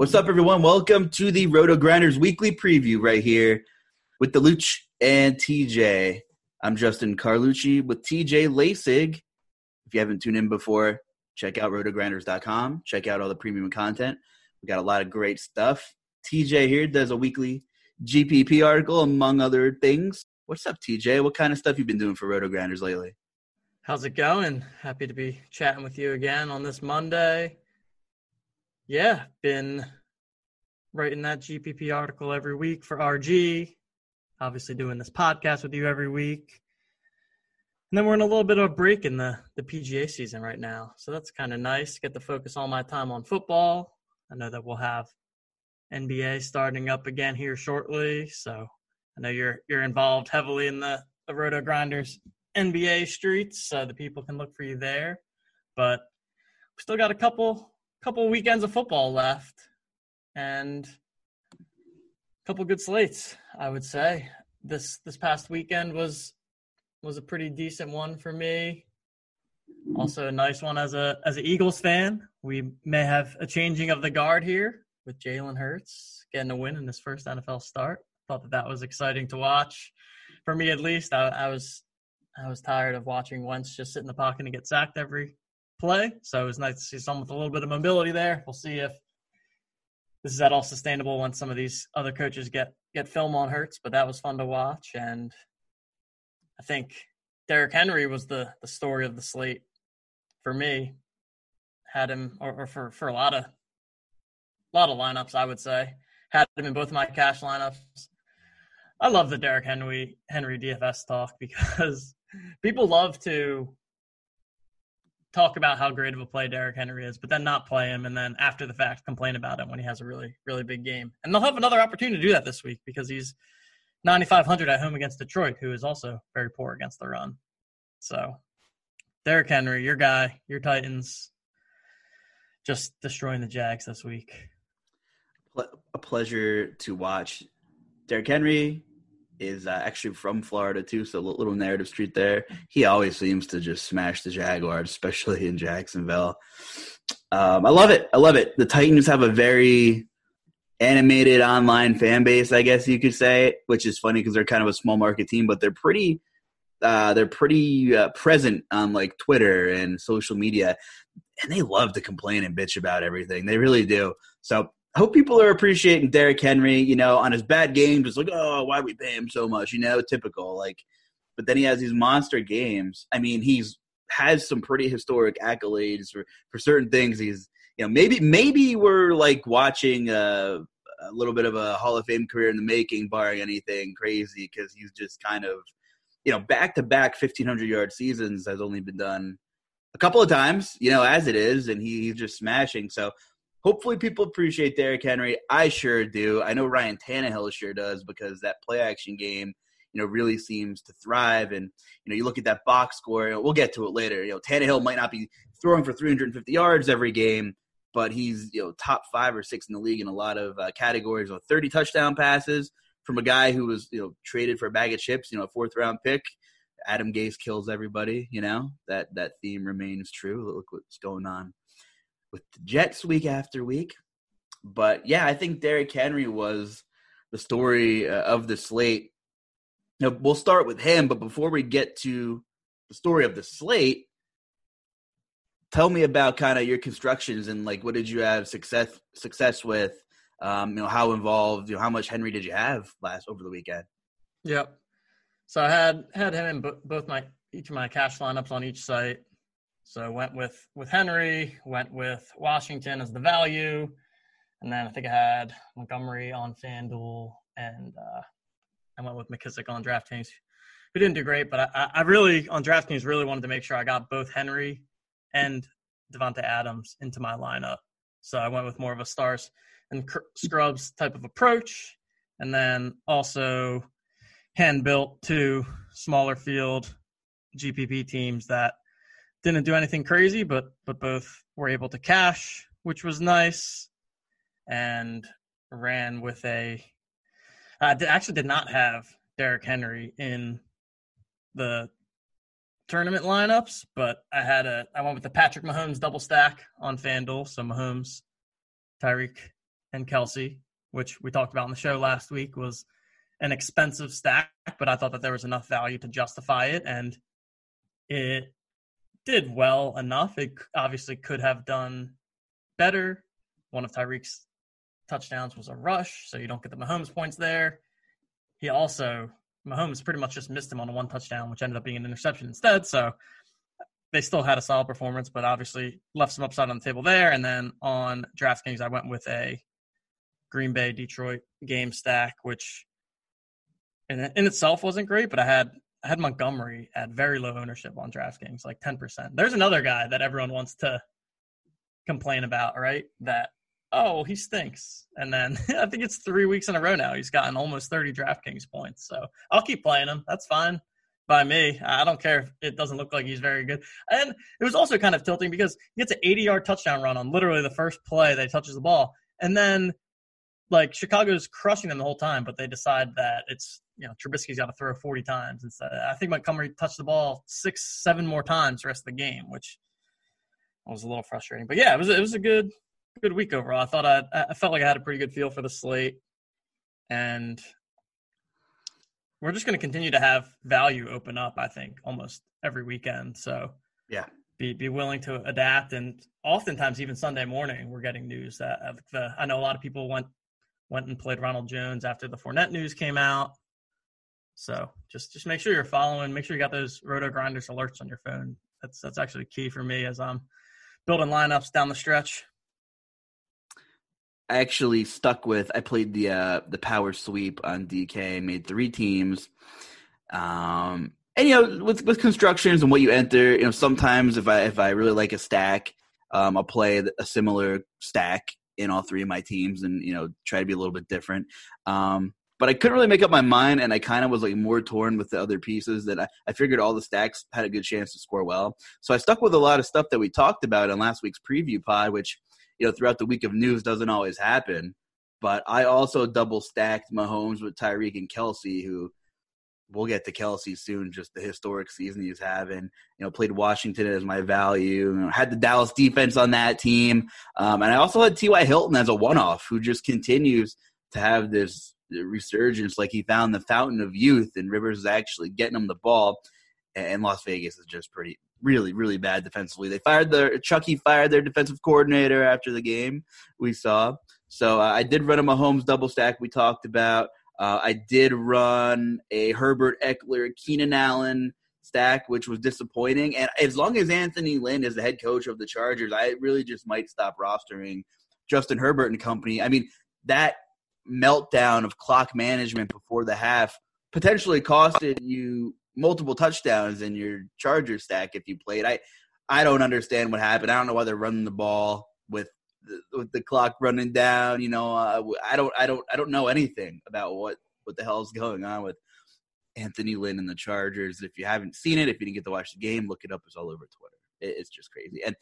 What's up, everyone? Welcome to the RotoGrinders weekly preview right here with the Luch and TJ. I'm Justin Carlucci with TJ Lasig. If you haven't tuned in before, check out rotogrinders.com. Check out all the premium content. We got a lot of great stuff. TJ here does a weekly GPP article, among other things. What's up, TJ? What kind of stuff you been doing for RotoGrinders lately? How's it going? Happy to be chatting with you again on this Monday. Yeah, been writing that GPP article every week for RG. Obviously, doing this podcast with you every week. And then we're in a little bit of a break in the, the PGA season right now. So that's kind of nice. Get to focus all my time on football. I know that we'll have NBA starting up again here shortly. So I know you're you're involved heavily in the, the RotoGrinders NBA streets, so the people can look for you there. But we still got a couple couple weekends of football left and a couple good slates, I would say. This this past weekend was was a pretty decent one for me. Also a nice one as a as an Eagles fan. We may have a changing of the guard here with Jalen Hurts getting a win in his first NFL start. Thought that that was exciting to watch. For me, at least, I, I was I was tired of watching Wentz just sit in the pocket and get sacked every play. So it was nice to see someone with a little bit of mobility there. We'll see if this is at all sustainable once some of these other coaches get get film on Hurts. But that was fun to watch, and I think Derrick Henry was the the story of the slate for me. Had him, or, or for for a lot of a lot of lineups, I would say. Had him in both of my cash lineups. I love the Derrick Henry Henry DFS talk because people love to talk about how great of a play Derrick Henry is, but then not play him, and then after the fact complain about him when he has a really, really big game. And they'll have another opportunity to do that this week because he's 9,500 at home against Detroit, who is also very poor against the run. So, Derrick Henry, your guy, your Titans, just destroying the Jags this week. A pleasure to watch. Derrick Henry, is uh, actually from Florida too, so little narrative street there. He always seems to just smash the Jaguars, especially in Jacksonville. Um, I love it. I love it. The Titans have a very animated online fan base, I guess you could say, which is funny because they're kind of a small market team, but they're pretty. Uh, they're pretty uh, present on like Twitter and social media, and they love to complain and bitch about everything. They really do. So I hope people are appreciating Derrick Henry, you know, on his bad games. It's like, oh, why we pay him so much? You know, typical. Like, but then he has these monster games. I mean, he's has some pretty historic accolades for for certain things. He's, you know, maybe maybe we're like watching a, a little bit of a Hall of Fame career in the making, barring anything crazy, because he's just kind of, you know, back to back fifteen hundred yard seasons has only been done a couple of times, you know, as it is, and he, he's just smashing. So hopefully people appreciate Derrick Henry. I sure do. I know Ryan Tannehill sure does because that play action game, you know, really seems to thrive. And you know, you look at that box score. We'll get to it later. You know, Tannehill might not be throwing for 350 yards every game, but he's you know top five or six in the league in a lot of uh, categories. With 30 touchdown passes from a guy who was you know traded for a bag of chips. You know, a fourth round pick. Adam Gase kills everybody. You know that that theme remains true. Look what's going on with the Jets week after week. But yeah, I think Derrick Henry was the story uh, of the slate. Now, we'll start with him, but before we get to the story of the slate, tell me about kind of your constructions and like what did you have success success with? Um, you know, how involved? You know, how much Henry did you have last over the weekend? Yep. So I had had him in both my each of my cash lineups on each site. So went with with Henry, went with Washington as the value, and then I think I had Montgomery on FanDuel, and uh, I went with McKissic on DraftKings, who didn't do great. But I, I really on DraftKings really wanted to make sure I got both Henry and Davante Adams into my lineup. So I went with more of a stars and scrubs type of approach, and then also hand built two smaller field GPP teams that didn't do anything crazy, but but both were able to cash, which was nice, and ran with a. Uh, I actually did not have Derrick Henry in the tournament lineups, but I had a I went with the Patrick Mahomes double stack on FanDuel, so Mahomes, Tyreek, and Kelce, which we talked about on the show last week, was an expensive stack, but I thought that there was enough value to justify it, and it did well enough. It obviously could have done better. One of Tyreek's touchdowns was a rush, so you don't get the Mahomes points there. He also Mahomes pretty much just missed him on a one touchdown, which ended up being an interception instead. So they still had a solid performance, but obviously left some upside on the table there. And then on DraftKings, I went with a Green Bay Detroit game stack, which in, in itself wasn't great, but I had I had Montgomery at very low ownership on DraftKings, like 10%. There's another guy that everyone wants to complain about, right? That, oh, he stinks. And then I think it's three weeks in a row now. He's gotten almost 30 DraftKings points. So I'll keep playing him. That's fine by me. I don't care if it doesn't look like he's very good. And it was also kind of tilting because he gets an 80 yard touchdown run on literally the first play that he touches the ball. And then like Chicago's crushing them the whole time, but they decide that it's you know Trubisky's got to throw 40 times instead. I think Montgomery touched the ball six, seven more times the rest of the game, which was a little frustrating. But yeah, it was it was a good good week overall. I thought I I felt like I had a pretty good feel for the slate, and we're just going to continue to have value open up. I think almost every weekend. So yeah, be be willing to adapt, and oftentimes even Sunday morning we're getting news that the I know a lot of people went went and played Ronald Jones after the Fournette news came out. So just just make sure you're following. Make sure you got those RotoGrinders alerts on your phone. That's that's actually key for me as I'm building lineups down the stretch. I actually stuck with. I played the uh, the power sweep on DK. Made three teams. Um, and you know, with with constructions and what you enter, you know, sometimes if I if I really like a stack, um, I'll play a similar stack in all three of my teams and you know try to be a little bit different um, but i couldn't really make up my mind and i kind of was like more torn with the other pieces that I, I figured all the stacks had a good chance to score well so i stuck with a lot of stuff that we talked about in last week's preview pod which you know throughout the week of news doesn't always happen but i also double stacked mahomes with tyreek and Kelce, who we'll get to Kelce soon. Just the historic season he's having. You know, played Washington as my value. You know, had the Dallas defense on that team, um, and I also had T.Y. Hilton as a one-off, who just continues to have this resurgence. Like he found the fountain of youth, and Rivers is actually getting him the ball. And Las Vegas is just pretty, really, really bad defensively. They fired their Chucky fired their defensive coordinator after the game. We saw. So uh, I did run a Mahomes double stack. We talked about. Uh, I did run a Herbert Ekeler Keenan Allen stack, which was disappointing. And as long as Anthony Lynn is the head coach of the Chargers, I really just might stop rostering Justin Herbert and company. I mean, that meltdown of clock management before the half potentially costed you multiple touchdowns in your Charger stack if you played. I I don't understand what happened. I don't know why they're running the ball with the, with the clock running down. You know, uh, I don't, I don't, I don't know anything about what what the hell is going on with Anthony Lynn and the Chargers. If you haven't seen it, if you didn't get to watch the game, look it up. It's all over Twitter. It, it's just crazy. And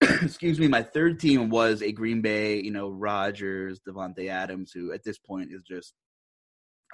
excuse me, my third team was a Green Bay. You know, Rodgers, Davante Adams, who at this point is just.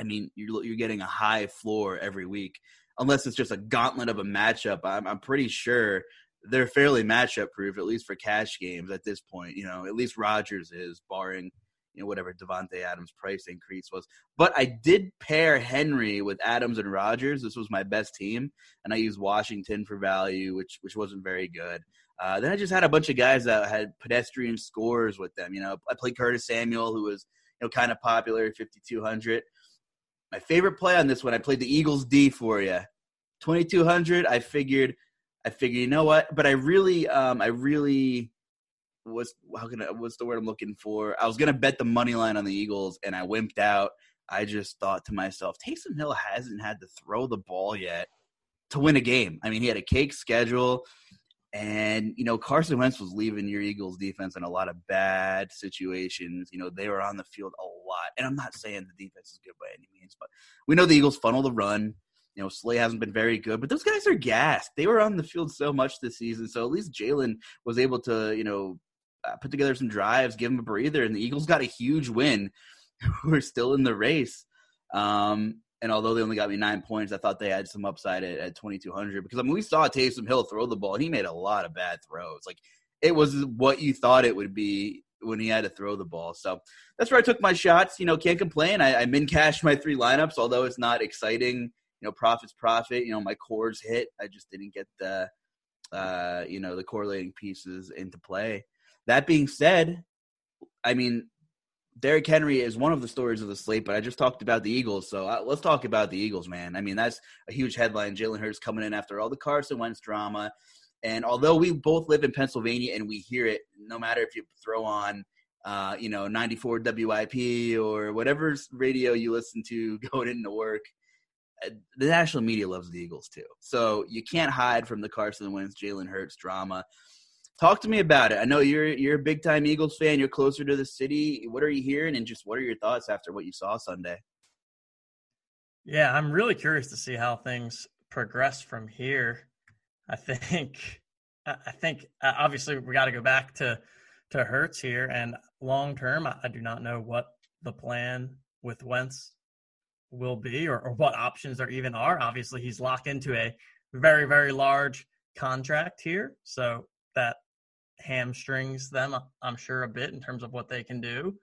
I mean, you're you're getting a high floor every week, unless it's just a gauntlet of a matchup. I'm I'm pretty sure they're fairly matchup proof, at least for cash games at this point. You know, at least Rodgers is, barring you know whatever Davante Adams price increase was. But I did pair Henry with Adams and Rodgers. This was my best team, and I used Washington for value, which which wasn't very good. Uh, then I just had a bunch of guys that had pedestrian scores with them. You know, I played Curtis Samuel, who was you know kind of popular at 5200. My favorite play on this one, I played the Eagles D for you, 2200. I figured, I figured, you know what? But I really, um, I really was how can I, what's the word I'm looking for? I was gonna bet the money line on the Eagles, and I wimped out. I just thought to myself, Taysom Hill hasn't had to throw the ball yet to win a game. I mean, he had a cake schedule. And, you know, Carson Wentz was leaving your Eagles defense in a lot of bad situations. You know, they were on the field a lot. And I'm not saying the defense is good by any means, but we know the Eagles funnel the run. You know, Slay hasn't been very good, but those guys are gassed. They were on the field so much this season. So at least Jalen was able to, you know, uh, put together some drives, give him a breather, and the Eagles got a huge win. We're still in the race. Um, and although they only got me nine points, I thought they had some upside at, at 2,200 because I mean, we saw Taysom Hill throw the ball. He made a lot of bad throws. Like it was what you thought it would be when he had to throw the ball. So that's where I took my shots. You know, can't complain. I, I min cashed my three lineups, although it's not exciting. You know, profits profit. You know, my cores hit. I just didn't get the, uh, you know, the correlating pieces into play. That being said, I mean, Derrick Henry is one of the stories of the slate, but I just talked about the Eagles, so uh, let's talk about the Eagles, man. I mean, that's a huge headline. Jalen Hurts coming in after all the Carson Wentz drama, and although we both live in Pennsylvania and we hear it, no matter if you throw on, uh, you know, 94 WIP or whatever radio you listen to going into work, uh, the national media loves the Eagles too. So you can't hide from the Carson Wentz, Jalen Hurts drama. Talk to me about it. I know you're you're a big time Eagles fan. You're closer to the city. What are you hearing, and just what are your thoughts after what you saw Sunday? Yeah, I'm really curious to see how things progress from here. I think, I think uh, obviously we got to go back to to Hurts here, and long term, I, do not know what the plan with Wentz will be, or, or what options there even are. Obviously, he's locked into a very very large contract here, so that hamstrings them, uh, I'm sure, a bit in terms of what they can do.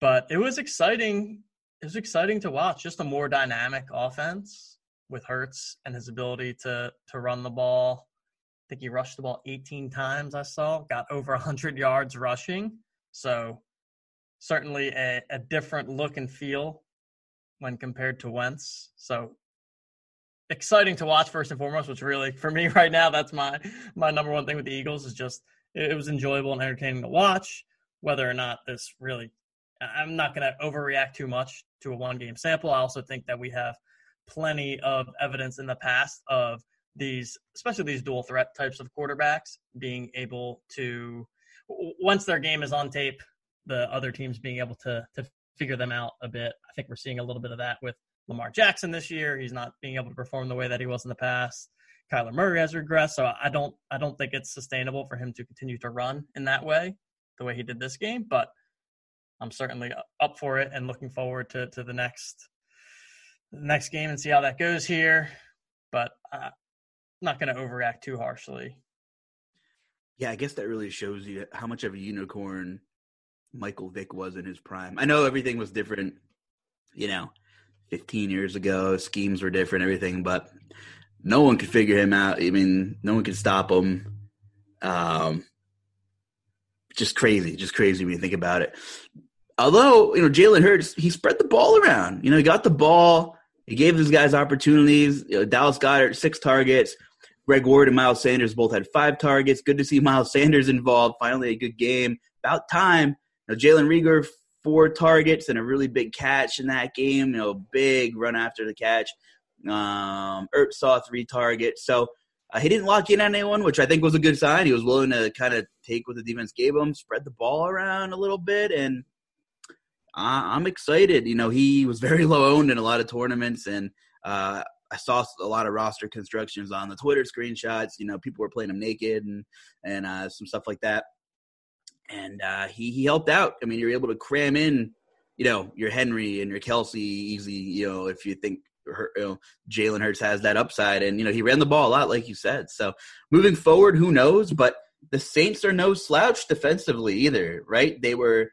But it was exciting. It was exciting to watch. Just a more dynamic offense with Hurts and his ability to to run the ball. I think he rushed the ball 18 times. I saw got over 100 yards rushing. So certainly a, a different look and feel when compared to Wentz. So exciting to watch first and foremost, which really for me right now, that's my my number one thing with the Eagles is just it, was enjoyable and entertaining to watch. Whether or not this really, I'm not going to overreact too much to a one game sample. I also think that we have plenty of evidence in the past of these, especially these dual threat types of quarterbacks, being able to, once their game is on tape, the other teams being able to to figure them out a bit. I think we're seeing a little bit of that with Lamar Jackson this year. He's not being able to perform the way that he was in the past. Kyler Murray has regressed, so I don't I don't think it's sustainable for him to continue to run in that way, the way he did this game. But I'm certainly up for it and looking forward to to the next the next game and see how that goes here. But I'm not going to overreact too harshly. Yeah, I guess that really shows you how much of a unicorn Michael Vick was in his prime. I know everything was different, you know, 15 years ago. Schemes were different, everything, but no one could figure him out. I mean, no one could stop him. Um, just crazy, just crazy when you think about it. Although you know Jalen Hurts, he spread the ball around. You know, he got the ball. He gave these guys opportunities. You know, Dallas Goedert six targets. Greg Ward and Miles Sanders both had five targets. Good to see Miles Sanders involved. Finally, a good game. About time. You know, Jalen Reagor four targets and a really big catch in that game. You know, big run after the catch. Um, Ertz saw three targets. So uh, he didn't lock in on anyone, which I think was a good sign. He was willing to kind of take what the defense gave him, spread the ball around a little bit, and I'm excited. You know, he was very low owned in a lot of tournaments, and uh, I saw a lot of roster constructions on the Twitter screenshots. You know, people were playing him naked and and uh, some stuff like that. And uh, he he helped out. I mean, you're able to cram in, you know, your Henry and your Kelce easy. You know, if you think her, you know, Jalen Hurts has that upside, and you know he ran the ball a lot, like you said. So moving forward, who knows? But the Saints are no slouch defensively either, right? They were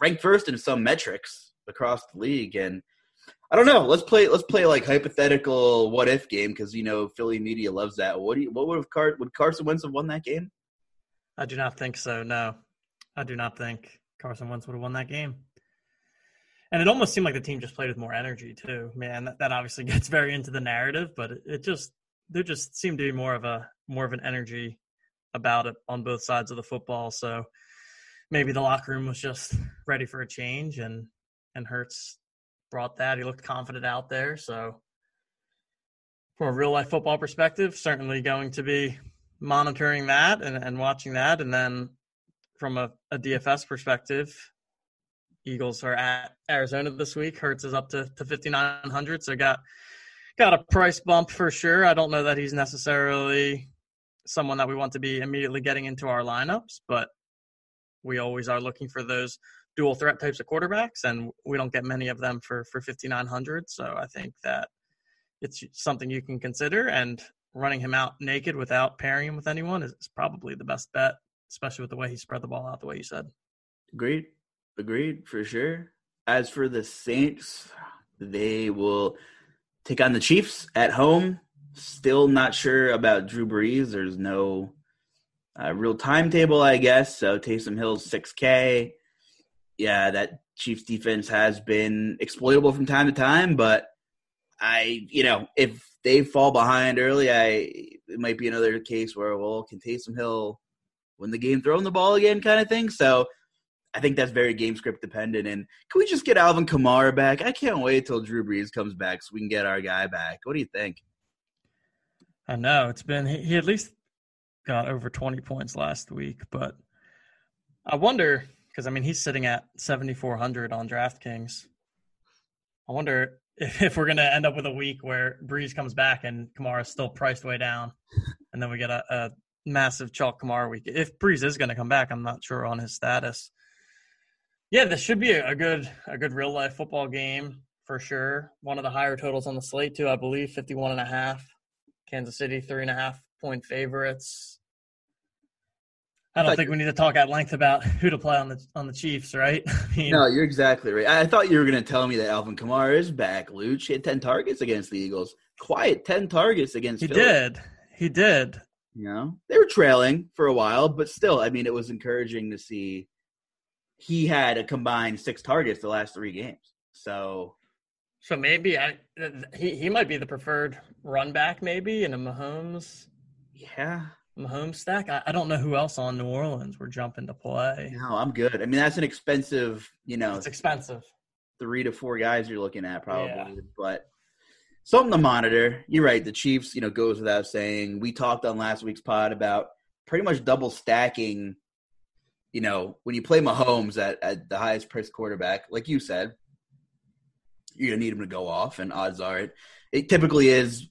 ranked first in some metrics across the league. And I don't know. Let's play. Let's play like hypothetical what if game because you know Philly media loves that. What do you? What would have Car- would Carson Wentz have won that game? I do not think so. No, I do not think Carson Wentz would have won that game. And it almost seemed like the team just played with more energy too. Man, that, that obviously gets very into the narrative, but it, it just there just seemed to be more of a more of an energy about it on both sides of the football. So maybe the locker room was just ready for a change, and and Hurts brought that. He looked confident out there. So from a real life football perspective, certainly going to be monitoring that and, and watching that. And then from a, a DFS perspective, Eagles are at Arizona this week. Hurts is up to, to 5,900. So got, got a price bump for sure. I don't know that he's necessarily someone that we want to be immediately getting into our lineups, but we always are looking for those dual threat types of quarterbacks, and we don't get many of them for for 5,900. So I think that it's something you can consider, and running him out naked without pairing him with anyone is, is probably the best bet, especially with the way he spread the ball out the way you said. Agreed. Agreed for sure. As for the Saints, they will take on the Chiefs at home. Still not sure about Drew Brees. There's no uh, real timetable, I guess. So Taysom Hill's 6K. Yeah, that Chiefs defense has been exploitable from time to time, but I, you know, if they fall behind early, I it might be another case where well, can Taysom Hill win the game throwing the ball again, kind of thing. So I think that's very game script dependent. And can we just get Alvin Kamara back? I can't wait till Drew Brees comes back so we can get our guy back. What do you think? I know it's been he at least got over 20 points last week, but I wonder because I mean he's sitting at 7400 on DraftKings. I wonder if, we're going to end up with a week where Brees comes back and Kamara's still priced way down, and then we get a, a massive chalk Kamara week. If Brees is going to come back, I'm not sure on his status. Yeah, this should be a good a good real life football game for sure. One of the higher totals on the slate too, I believe, 51 and a half. Kansas City three and a half point favorites. I don't think we need to talk at length about who to play on the on the Chiefs, right? I mean, no, you're exactly right. I thought you were going to tell me that Alvin Kamara is back. Luch he had ten targets against the Eagles. Quiet, ten targets against. He Philly. did. He did. You know, they were trailing for a while, but still, I mean, it was encouraging to see he had a combined six targets the last three games. So, so maybe I he he might be the preferred run back, maybe in a Mahomes. Yeah, Mahomes stack. I, I, don't know who else on New Orleans we're jumping to play. No, I'm good. I mean, that's an expensive, you know, it's expensive. Three to four guys you're looking at probably, yeah. but something to monitor. You're right. The Chiefs, you know, goes without saying. We talked on last week's pod about pretty much double stacking. You know, when you play Mahomes at, at the highest priced quarterback, like you said, you're gonna need him to go off, and odds are it. It typically is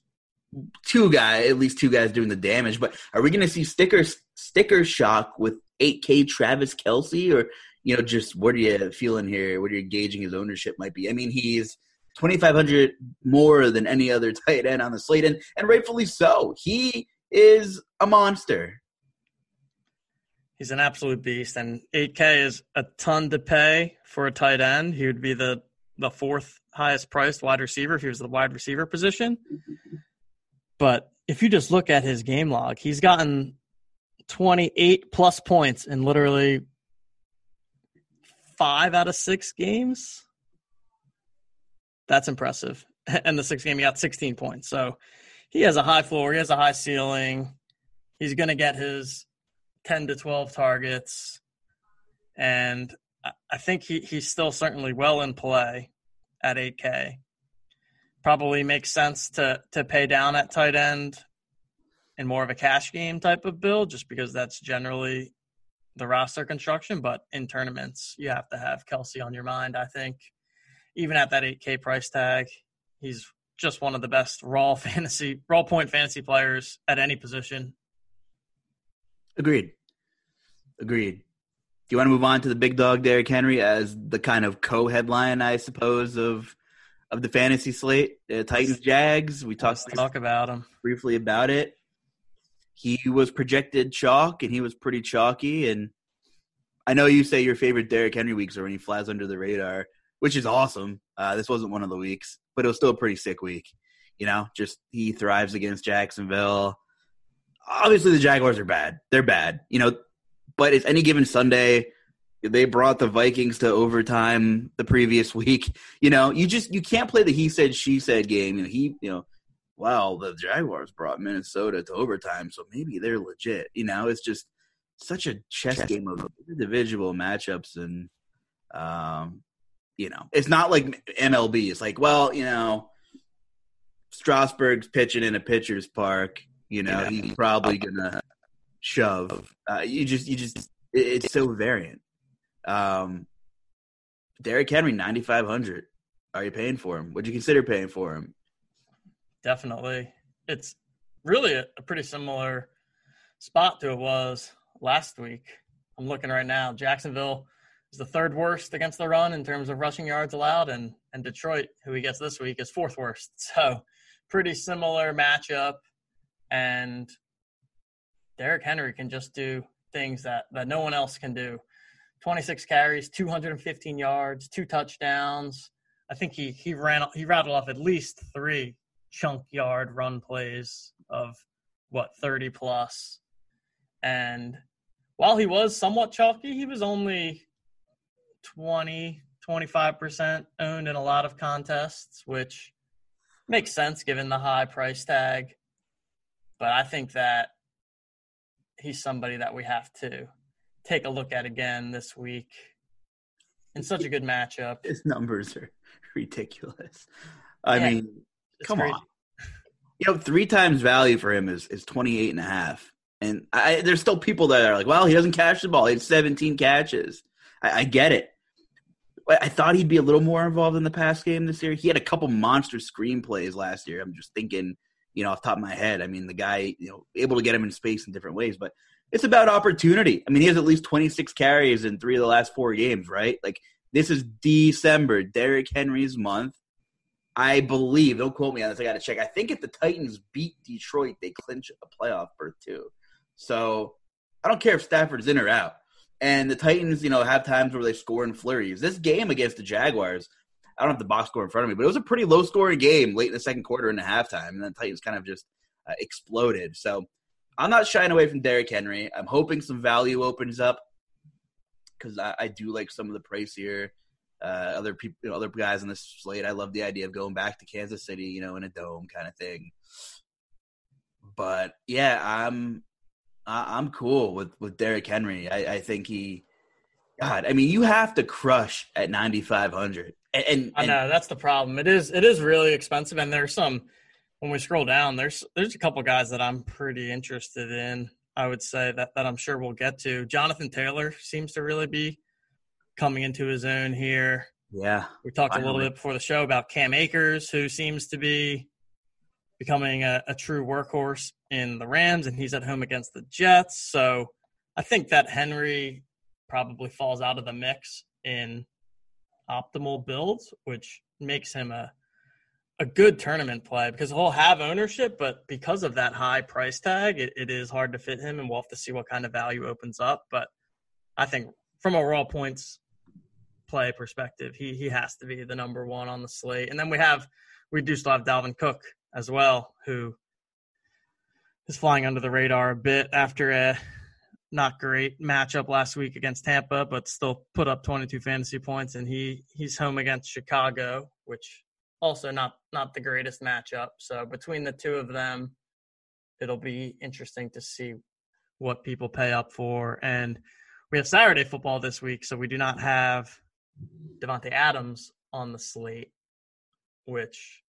two guy, at least two guys doing the damage. But are we going to see sticker sticker shock with 8K Travis Kelce, or you know, just what are you feeling here? What are you gauging his ownership might be? I mean, he's 2,500 more than any other tight end on the slate, and, and rightfully so. He is a monster. He's an absolute beast, and 8K is a ton to pay for a tight end. He would be the the fourth highest priced wide receiver if he was the wide receiver position. Mm-hmm. But if you just look at his game log, he's gotten 28 plus points in literally five out of six games. That's impressive. And the sixth game, he got 16 points. So he has a high floor, he has a high ceiling. He's going to get his 10 to 12 targets. And I think he, he's still certainly well in play at 8K probably makes sense to to pay down at tight end in more of a cash game type of build, just because that's generally the roster construction. But in tournaments, you have to have Kelce on your mind. I think even at that 8K price tag, he's just one of the best raw fantasy, raw point fantasy players at any position. Agreed. Agreed. Do you want to move on to the big dog Derrick Henry as the kind of co-headline, I suppose, of of the fantasy slate. Uh, Titans Jags. We talked talk about him briefly about it. He was projected chalk, and he was pretty chalky. And I know you say your favorite Derrick Henry weeks are when he flies under the radar, which is awesome. Uh, this wasn't one of the weeks, but it was still a pretty sick week. You know, just he thrives against Jacksonville. Obviously, the Jaguars are bad. They're bad. You know, but it's any given Sunday. They brought the Vikings to overtime the previous week. You know, you just you can't play the he said she said game. You know, he you know, well, the Jaguars brought Minnesota to overtime, so maybe they're legit. You know, it's just such a chess, chess. game of individual matchups and um you know, it's not like MLB. It's like, well, you know, Strasburg's pitching in a pitcher's park. You know, yeah. he's probably gonna shove. Uh, you just, you just, it's so variant. Um, Derrick Henry, ninety five hundred. Are you paying for him? Would you consider paying for him? Definitely. It's really a, a pretty similar spot to it was last week. I'm looking right now. Jacksonville is the third worst against the run in terms of rushing yards allowed, and and Detroit, who he gets this week, is fourth worst. So pretty similar matchup, and Derrick Henry can just do things that that no one else can do. 26 carries, 215 yards, two touchdowns. I think he he ran he rattled off at least three chunk yard run plays of what 30 plus. And while he was somewhat chalky, he was only 20, 25% owned in a lot of contests, which makes sense given the high price tag. But I think that he's somebody that we have to take a look at again this week in such a good matchup. His numbers are ridiculous. I yeah, mean, come crazy. on. You know, three times value for him is, is 28 and a half. And I, there's still people that are like, well, he doesn't catch the ball. He had 17 catches. I, I get it. I thought he'd be a little more involved in the pass game this year. He had a couple monster screenplays last year. I'm just thinking, you know, off top of my head. I mean, the guy, you know, able to get him in space in different ways, but it's about opportunity. I mean, he has at least 26 carries in three of the last four games, right? Like this is December, Derrick Henry's month. I believe, don't quote me on this, I got to check. I think if the Titans beat Detroit, they clinch a playoff berth too. So I don't care if Stafford's in or out. And the Titans, you know, have times where they score in flurries. This game against the Jaguars, I don't have the box score in front of me, but it was a pretty low scoring game late in the second quarter and a halftime. And the Titans kind of just uh, exploded. So I'm not shying away from Derrick Henry. I'm hoping some value opens up because I, I, do like some of the price here. Uh, other people, you know, other guys on this slate. I love the idea of going back to Kansas City, you know, in a dome kind of thing. But yeah, I'm I'm cool with with Derrick Henry. I, I think he, God, I mean, you have to crush at 9,500. And, and, I know that's the problem. It is it is really expensive, and there's some. When we scroll down, there's there's a couple guys that I'm pretty interested in. I would say that that I'm sure we'll get to. Jonathan Taylor seems to really be coming into his own here. Yeah, we talked finally. a little bit before the show about Cam Akers, who seems to be becoming a, a, true workhorse in the Rams, and he's at home against the Jets. So I think that Henry probably falls out of the mix in optimal builds, which makes him a a good tournament play because he'll have ownership, but because of that high price tag, it, it is hard to fit him, and we'll have to see what kind of value opens up. But I think from a raw points play perspective, he he has to be the number one on the slate. And then we have we do still have Dalvin Cook as well, who is flying under the radar a bit after a not great matchup last week against Tampa, but still put up 22 fantasy points, and he he's home against Chicago, which also not not the greatest matchup. So between the two of them, it'll be interesting to see what people pay up for. And we have Saturday football this week, so we do not have Davante Adams on the slate, which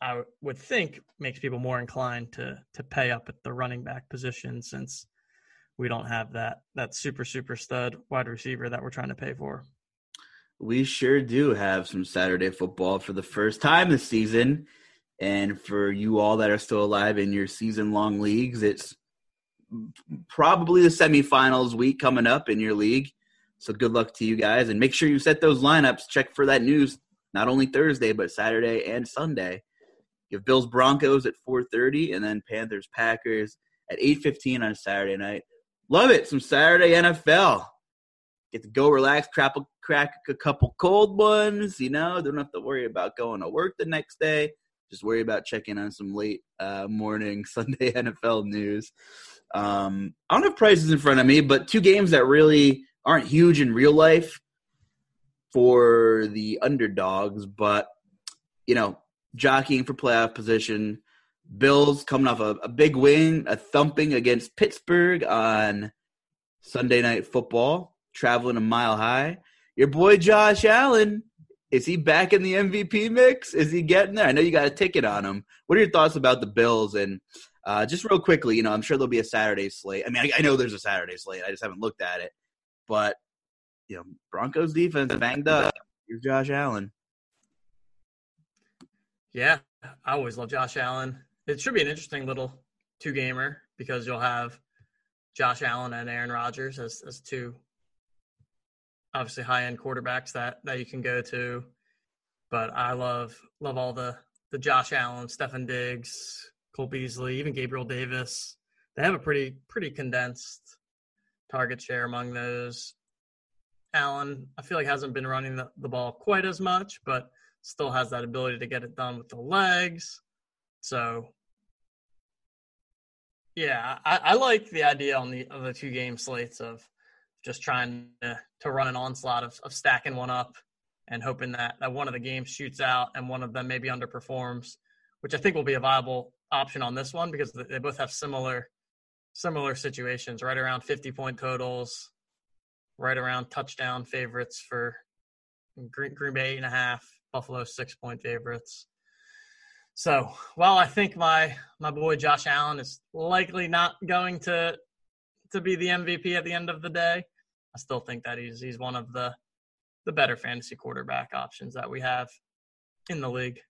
I would think makes people more inclined to to pay up at the running back position since we don't have that that super super stud wide receiver that we're trying to pay for. We sure do have some Saturday football for the first time this season. And for you all that are still alive in your season long leagues, it's probably the semifinals week coming up in your league. So good luck to you guys and make sure you set those lineups. Check for that news not only Thursday but Saturday and Sunday. You have Bills Broncos at 4:30 and then Panthers Packers at 8:15 on Saturday night. Love it. Some Saturday NFL. Get to go relax, crack a, crack a couple cold ones. You know, don't have to worry about going to work the next day. Just worry about checking on some late uh, morning Sunday NFL news. Um, I don't have prices in front of me, but two games that really aren't huge in real life for the underdogs, but you know, jockeying for playoff position. Bills coming off a, a big win, a thumping against Pittsburgh on Sunday Night Football, traveling a mile high. Your boy Josh Allen, is he back in the MVP mix? Is he getting there? I know you got a ticket on him. What are your thoughts about the Bills? And uh, just real quickly, you know, I'm sure there'll be a Saturday slate. I mean, I, I know there's a Saturday slate. I just haven't looked at it. But you know, Broncos defense banged up. Here's Josh Allen. Yeah, I always love Josh Allen. It should be an interesting little two gamer because you'll have Josh Allen and Aaron Rodgers as as two obviously high end quarterbacks that that you can go to. But I love love all the the Josh Allen, Stefon Diggs, Cole Beasley, even Gabriel Davis. They have a pretty pretty condensed target share among those. Allen, I feel like hasn't been running the, the ball quite as much, but still has that ability to get it done with the legs. So yeah, I, I like the idea on the of the two game slates of just trying to, to run an onslaught of, of stacking one up and hoping that, that one of the games shoots out and one of them maybe underperforms, which I think will be a viable option on this one because they both have similar similar situations, right around 50 point totals, right around touchdown favorites for Green, Green Bay eight and a half, Buffalo six point favorites. So while I think my my boy Josh Allen is likely not going to to be the MVP at the end of the day, I still think that he's he's one of the the better fantasy quarterback options that we have in the league.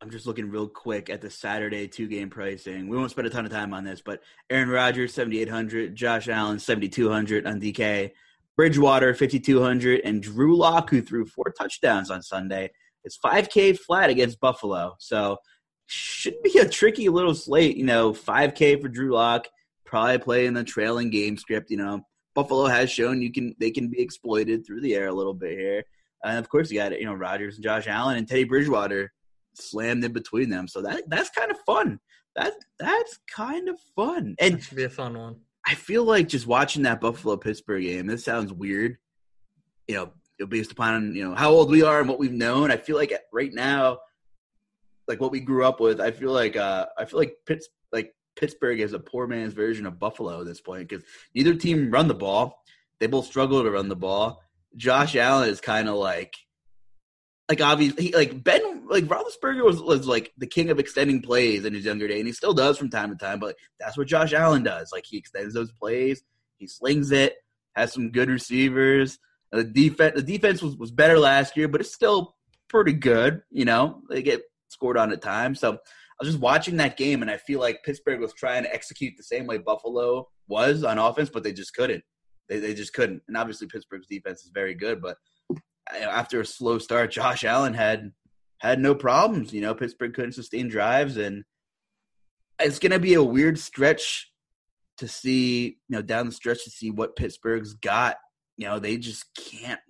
I'm just looking real quick at the Saturday two game pricing. We won't spend a ton of time on this, but Aaron Rodgers 7800, Josh Allen 7200 on DK, Bridgewater 5200, and Drew Lock who threw four touchdowns on Sunday. It's 5K flat against Buffalo, so should be a tricky little slate. You know, 5K for Drew Lock, probably play in the trailing game script. You know, Buffalo has shown you can they can be exploited through the air a little bit here. And of course, you got you know Rodgers and Josh Allen and Teddy Bridgewater slammed in between them. So that that's kind of fun. That that's kind of fun. And that should be a fun one. I feel like just watching that Buffalo Pittsburgh game. This sounds weird, you know, based upon you know how old we are and what we've known. I feel like right now, like what we grew up with. I feel like uh I feel like Pitts like Pittsburgh is a poor man's version of Buffalo at this point because neither team run the ball. They both struggle to run the ball. Josh Allen is kind of like like obviously like Ben like Roethlisberger was was like the king of extending plays in his younger day, and he still does from time to time. But that's what Josh Allen does. Like he extends those plays, he slings it, has some good receivers. The defense the defense was, was better last year, but it's still pretty good. You know, they get scored on at times. So I was just watching that game, and I feel like Pittsburgh was trying to execute the same way Buffalo was on offense, but they just couldn't. They they just couldn't. And obviously Pittsburgh's defense is very good, but after a slow start, Josh Allen had had no problems. You know, Pittsburgh couldn't sustain drives, and it's going to be a weird stretch to see. You know, down the stretch to see what Pittsburgh's got. You know, they just can't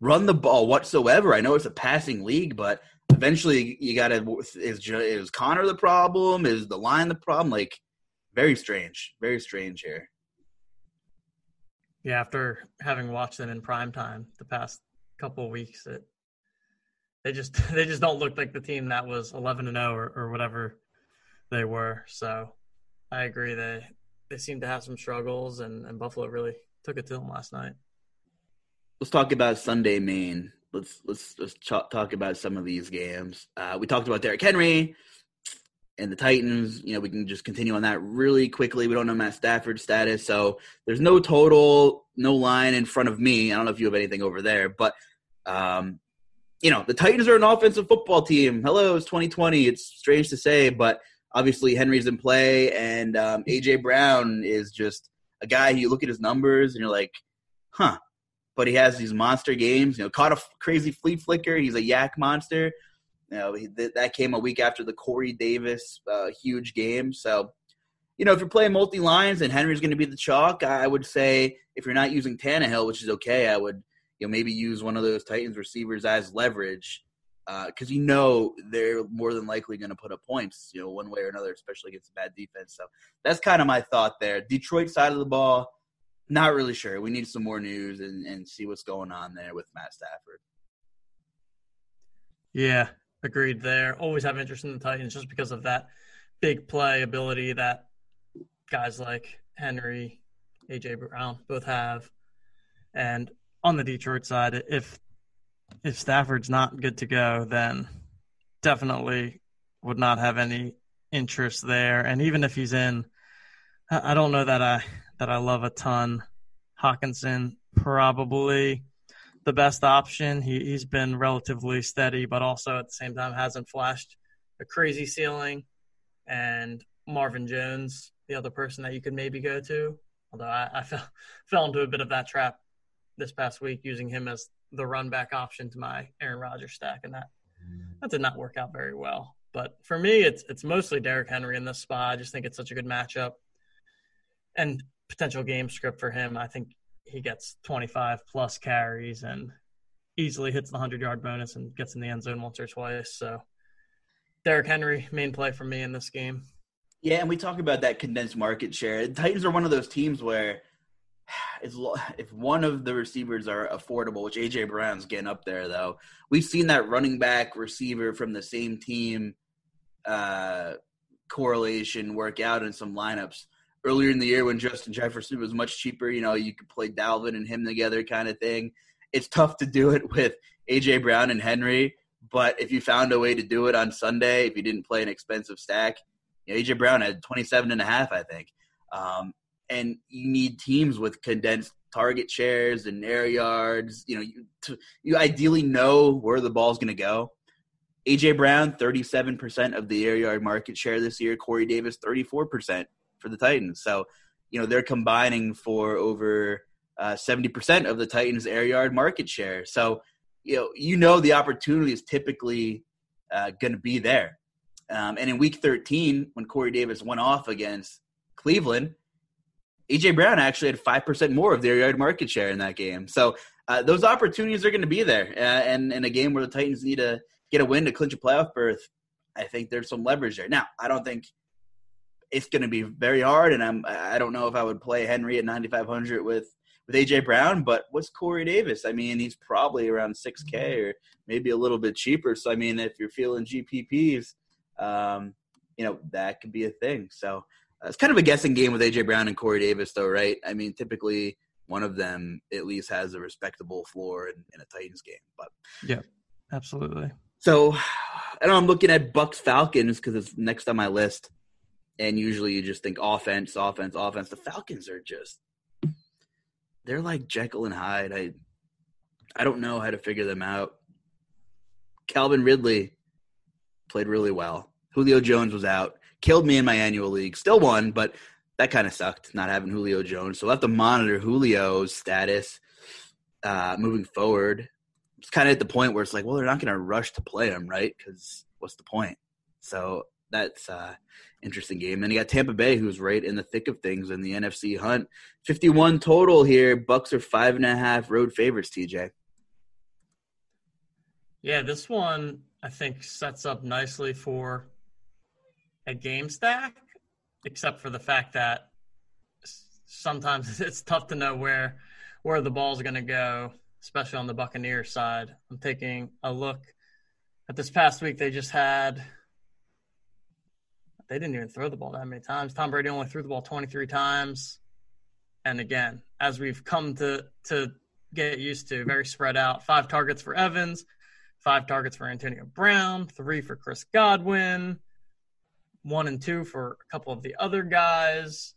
run the ball whatsoever. I know it's a passing league, but eventually you got to. Is is Conner the problem? Is the line the problem? Like, very strange. Very strange here. Yeah, after having watched them in prime time the past couple of weeks. It they just they just don't look like the team that was 11 and 0 or, or whatever they were. So I agree they they seem to have some struggles, and, and Buffalo really took it to them last night. Let's talk about Sunday, main. Let's let's let's talk about some of these games. Uh, we talked about Derrick Henry and the Titans. You know, we can just continue on that really quickly. We don't know Matt Stafford's status, so there's no total, no line in front of me. I don't know if you have anything over there, but um, you know, the Titans are an offensive football team. Hello, it's 2020. It's strange to say, but obviously Henry's in play, and um, AJ Brown is just a guy. You look at his numbers, and you're like, huh. But he has these monster games. You know, caught a crazy flea flicker. He's a YAC monster. You know, th- that came a week after the Corey Davis uh, huge game. So, you know, if you're playing multi lines and Henry's going to be the chalk, I would say if you're not using Tannehill, which is okay, I would you know maybe use one of those Titans receivers as leverage because uh, you know they're more than likely going to put up points, you know, one way or another, especially against a bad defense. So that's kind of my thought there. Detroit side of the ball, not really sure. We need some more news and, and see what's going on there with Matt Stafford. Yeah, agreed there. Always have interest in the Titans just because of that big play ability that guys like Henry, AJ Brown both have. And on the Detroit side, if if Stafford's not good to go, then definitely would not have any interest there. And even if he's in, I don't know that I that I love a ton. Hockenson, probably the best option. He he's been relatively steady, but also at the same time hasn't flashed a crazy ceiling. And Marvin Jones, the other person that you could maybe go to, although I, I fell fell into a bit of that trap this past week using him as the run back option to my Aaron Rodgers stack, and that that did not work out very well. But for me, it's it's mostly Derrick Henry in this spot. I just think it's such a good matchup and potential game script for him. I think he gets 25 plus carries and easily hits the 100 yard bonus and gets in the end zone once or twice. So Derrick Henry, main play for me in this game. Yeah, and we talk about that condensed market share. The Titans are one of those teams where if one of the receivers are affordable, which AJ Brown's getting up there though, we've seen that running back receiver from the same team uh, correlation work out in some lineups. Earlier in the year when Justin Jefferson was much cheaper, you know, you could play Dalvin and him together kind of thing. It's tough to do it with AJ Brown and Henry, but if you found a way to do it on Sunday, if you didn't play an expensive stack, you know, AJ Brown had 27 and a half, I think. Um, and you need teams with condensed target shares and air yards. You know, you, to, you ideally know where the ball's going to go. AJ Brown, 37% of the air yard market share this year. Corey Davis, 34% for the Titans. So, you know, they're combining for over uh, 70% of the Titans' air yard market share. So, you know, you know the opportunity is typically uh, going to be there. Um, and in week 13, when Corey Davis went off against Cleveland, AJ Brown actually had five percent more of their yard market share in that game. So uh, those opportunities are going to be there, uh, and in a game where the Titans need to get a win to clinch a playoff berth, I think there's some leverage there. Now, I don't think it's going to be very hard, and I'm I don't know if I would play Henry at 9,500 with with AJ Brown, but what's Corey Davis? I mean, he's probably around 6K or maybe a little bit cheaper. So I mean, if you're feeling GPPs, um, you know that could be a thing. So it's kind of a guessing game with AJ Brown and Corey Davis, though, right? I mean, typically one of them at least has a respectable floor in, in a Titans game. But yeah, absolutely. So I know I'm looking at Bucks Falcons because it's next on my list, and usually you just think offense, offense, offense. The Falcons are just they're like Jekyll and Hyde. I I don't know how to figure them out. Calvin Ridley played really well. Julio Jones was out killed me in my annual league. Still won, but that kind of sucked not having Julio Jones. So I have to monitor Julio's status uh, moving forward. It's kind of at the point where it's like, well, they're not going to rush to play him, right? Because what's the point? So that's uh interesting game. And you got Tampa Bay, who's right in the thick of things in the NFC hunt. Fifty-one total here. Bucks are five and a half road favorites. TJ. Yeah, this one I think sets up nicely for a game stack, except for the fact that sometimes it's tough to know where where the ball's going to go, especially on the Buccaneers side. I'm taking a look at this past week. They just had they didn't even throw the ball that many times. Tom Brady only threw the ball 23 times. And again, as we've come to to get used to, very spread out. Five targets for Evans, five targets for Antonio Brown, three for Chris Godwin, one and two for a couple of the other guys,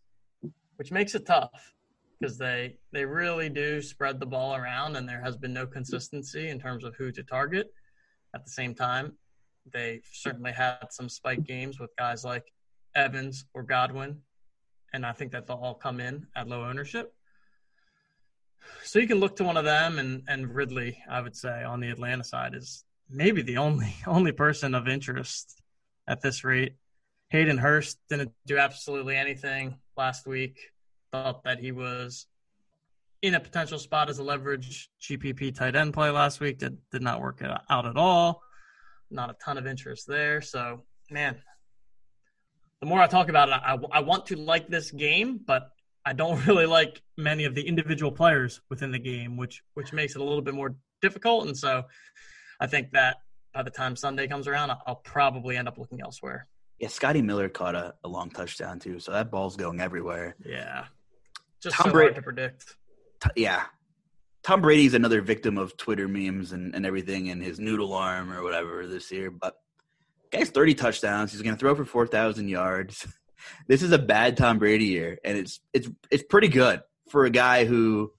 which makes it tough because they they really do spread the ball around, and there has been no consistency in terms of who to target. At the same time, they certainly had some spike games with guys like Evans or Godwin, and I think that they'll all come in at low ownership. So you can look to one of them, and and Ridley, I would say, on the Atlanta side is maybe the only only person of interest at this rate Hayden Hurst didn't do absolutely anything last week. Thought that he was in a potential spot as a leverage GPP tight end play last week. Did did not work out at all. Not a ton of interest there. So man, the more I talk about it, I, I want to like this game, but I don't really like many of the individual players within the game, which which makes it a little bit more difficult. And so, I think that by the time Sunday comes around, I'll probably end up looking elsewhere. Yeah, Scotty Miller caught a, a long touchdown too, so that ball's going everywhere. Yeah, just Tom so Brady, hard to predict. T- yeah, Tom Brady's another victim of Twitter memes and, and everything, and his noodle arm or whatever this year. But guy's thirty touchdowns. He's going to throw for four thousand yards. this is a bad Tom Brady year, and it's it's it's pretty good for a guy who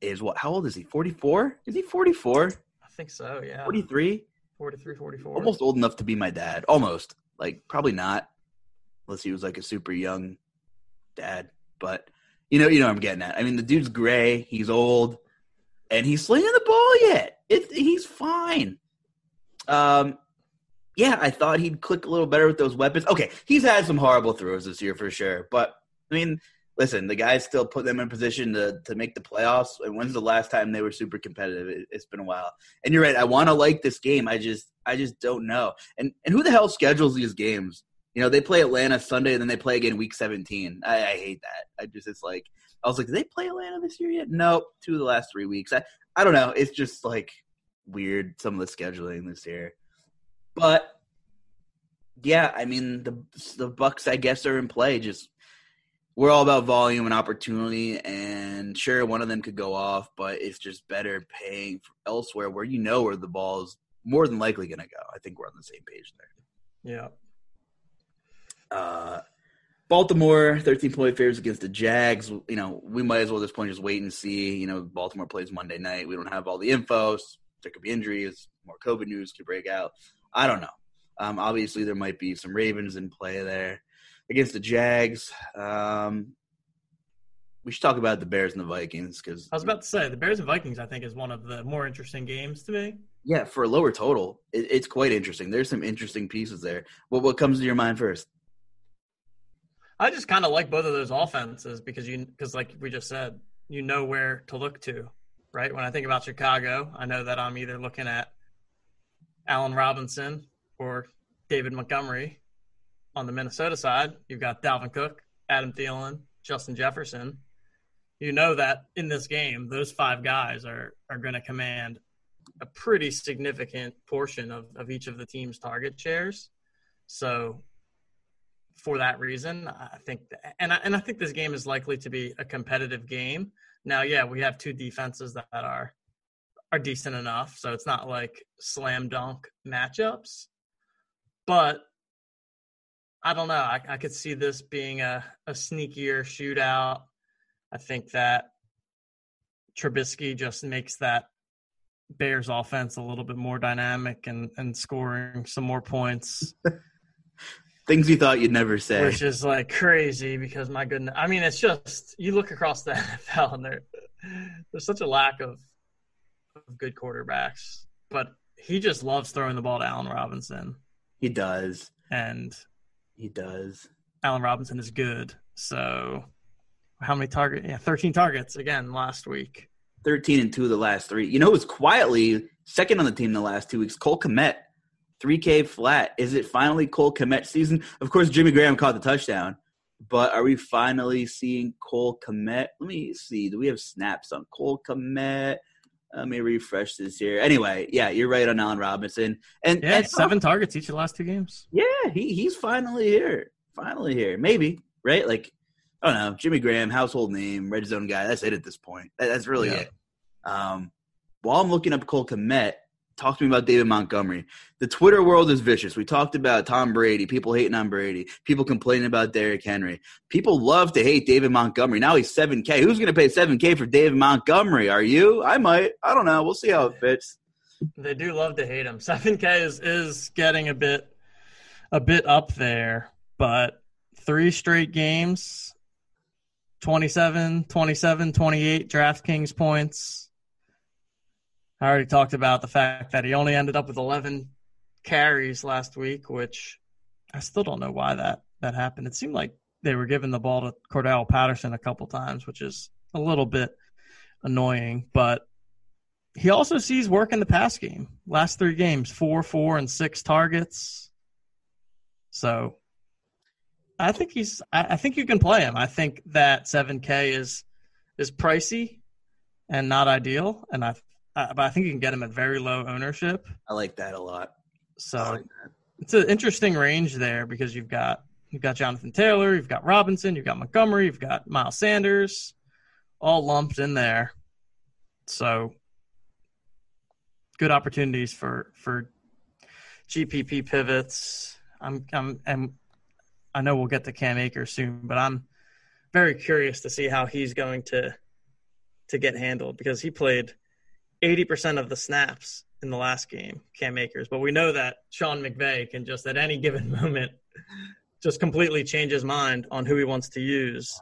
is what? How old is he? Forty four? Is he forty four? I think so. Yeah. Forty three. 43, 44. Almost old enough to be my dad. Almost. Like, probably not. Unless he was like a super young dad. But, you know, you know I'm getting at. I mean, the dude's gray. He's old. And he's slinging the ball yet. It, he's fine. Um, yeah, I thought he'd click a little better with those weapons. Okay, he's had some horrible throws this year for sure. But, I mean, listen, the guys still put them in position to to make the playoffs. And when's the last time they were super competitive? It, has been a while. And you're right. I want to like this game. I just I just don't know. And and who the hell schedules these games? You know, they play Atlanta Sunday and then they play again week 17. I, I hate that. I just it's like I was like, did they play Atlanta this year yet? Nope. Two of the last three weeks. I I don't know. It's just like weird some of the scheduling this year. But yeah, I mean the the Bucks I guess are in play. Just we're all about volume and opportunity and sure one of them could go off but it's just better paying elsewhere where you know where the ball is more than likely going to go i think we're on the same page there yeah uh baltimore 13 point favorites against the jags you know we might as well at this point just wait and see you know baltimore plays monday night we don't have all the info there could be injuries more covid news could break out i don't know um, obviously there might be some ravens in play there against the Jags. Um, we should talk about the Bears and the Vikings because I was about to say the Bears and Vikings. I think is one of the more interesting games to me. Yeah, for a lower total, it, it's quite interesting. There's some interesting pieces there. What what comes to your mind first? I just kind of like both of those offenses because you because like we just said, you know where to look to, right? When I think about Chicago, I know that I'm either looking at Allen Robinson or David Montgomery, on the Minnesota side, you've got Dalvin Cook, Adam Thielen, Justin Jefferson. You know that in this game, those five guys are are going to command a pretty significant portion of, of each of the team's target shares. So, for that reason, I think, and I, and I think this game is likely to be a competitive game. Now, yeah, we have two defenses that are are decent enough, so it's not like slam dunk matchups. But I don't know. I, I could see this being a, a sneakier shootout. I think that Trubisky just makes that Bears offense a little bit more dynamic and, and scoring some more points. Things you thought you'd never say. Which is like crazy because my goodness. I mean, it's just you look across the NFL and there there's such a lack of, of good quarterbacks. But he just loves throwing the ball to Allen Robinson. He does. And he does. Allen Robinson is good. So how many targets? Yeah, 13 targets again last week. 13 and two of the last three. You know, it was quietly second on the team the last two weeks. Cole Kmet, 3K flat. Is it finally Cole Kmet season? Of course, Jimmy Graham caught the touchdown, but are we finally seeing Cole Kmet? Let me see. Do we have snaps on Cole Kmet? Let me refresh this here. Anyway, yeah, you're right on Allen Robinson. And yeah, and, seven targets each of the last two games. Yeah, he he's finally here. Finally here. Maybe right? Like I don't know, Jimmy Graham, household name, red zone guy. That's it at this point. That, that's really yeah. it. Um, while I'm looking up Cole Kmet, talk to me about David Montgomery. The Twitter world is vicious. We talked about Tom Brady, people hating on Brady, people complaining about Derrick Henry. People love to hate David Montgomery. Now he's 7K. Who's going to pay 7K for David Montgomery? Are you? I might. I don't know. We'll see how it fits. They do love to hate him. 7K is, is getting a bit a bit up there, but three straight games 27, 27, 28 DraftKings points I already talked about the fact that he only ended up with 11 carries last week, which I still don't know why that that happened. It seemed like they were giving the ball to Cordarrelle Patterson a couple times, which is a little bit annoying. But he also sees work in the pass game. Last three games, four, four, and six targets. So I think he's. I, think you can play him. I think that seven K is is pricey and not ideal, and I, I, but I think you can get him at very low ownership. I like that a lot. So like it's an interesting range there because you've got you've got Jonathan Taylor, you've got Robinson, you've got Montgomery, you've got Miles Sanders, all lumped in there. So good opportunities for for GPP pivots. I'm I'm and I know we'll get to Cam Akers soon, but I'm very curious to see how he's going to to get handled because he played 80% of the snaps in the last game, Cam Akers. But we know that Sean McVay can just at any given moment just completely change his mind on who he wants to use.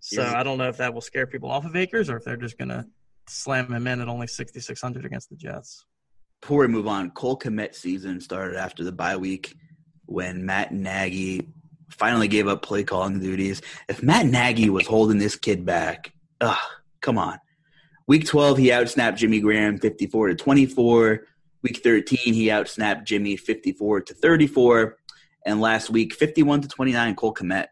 So I don't know if that will scare people off of Akers or if they're just going to slam him in at only 6,600 against the Jets. Before we move on, Cole Kmet season started after the bye week when Matt Nagy finally gave up play calling duties. If Matt Nagy was holding this kid back, ugh, come on. Week 12, he outsnapped Jimmy Graham 54 to 24. Week 13, he outsnapped Jimmy 54 to 34. And last week, 51 to 29, Cole Kmet.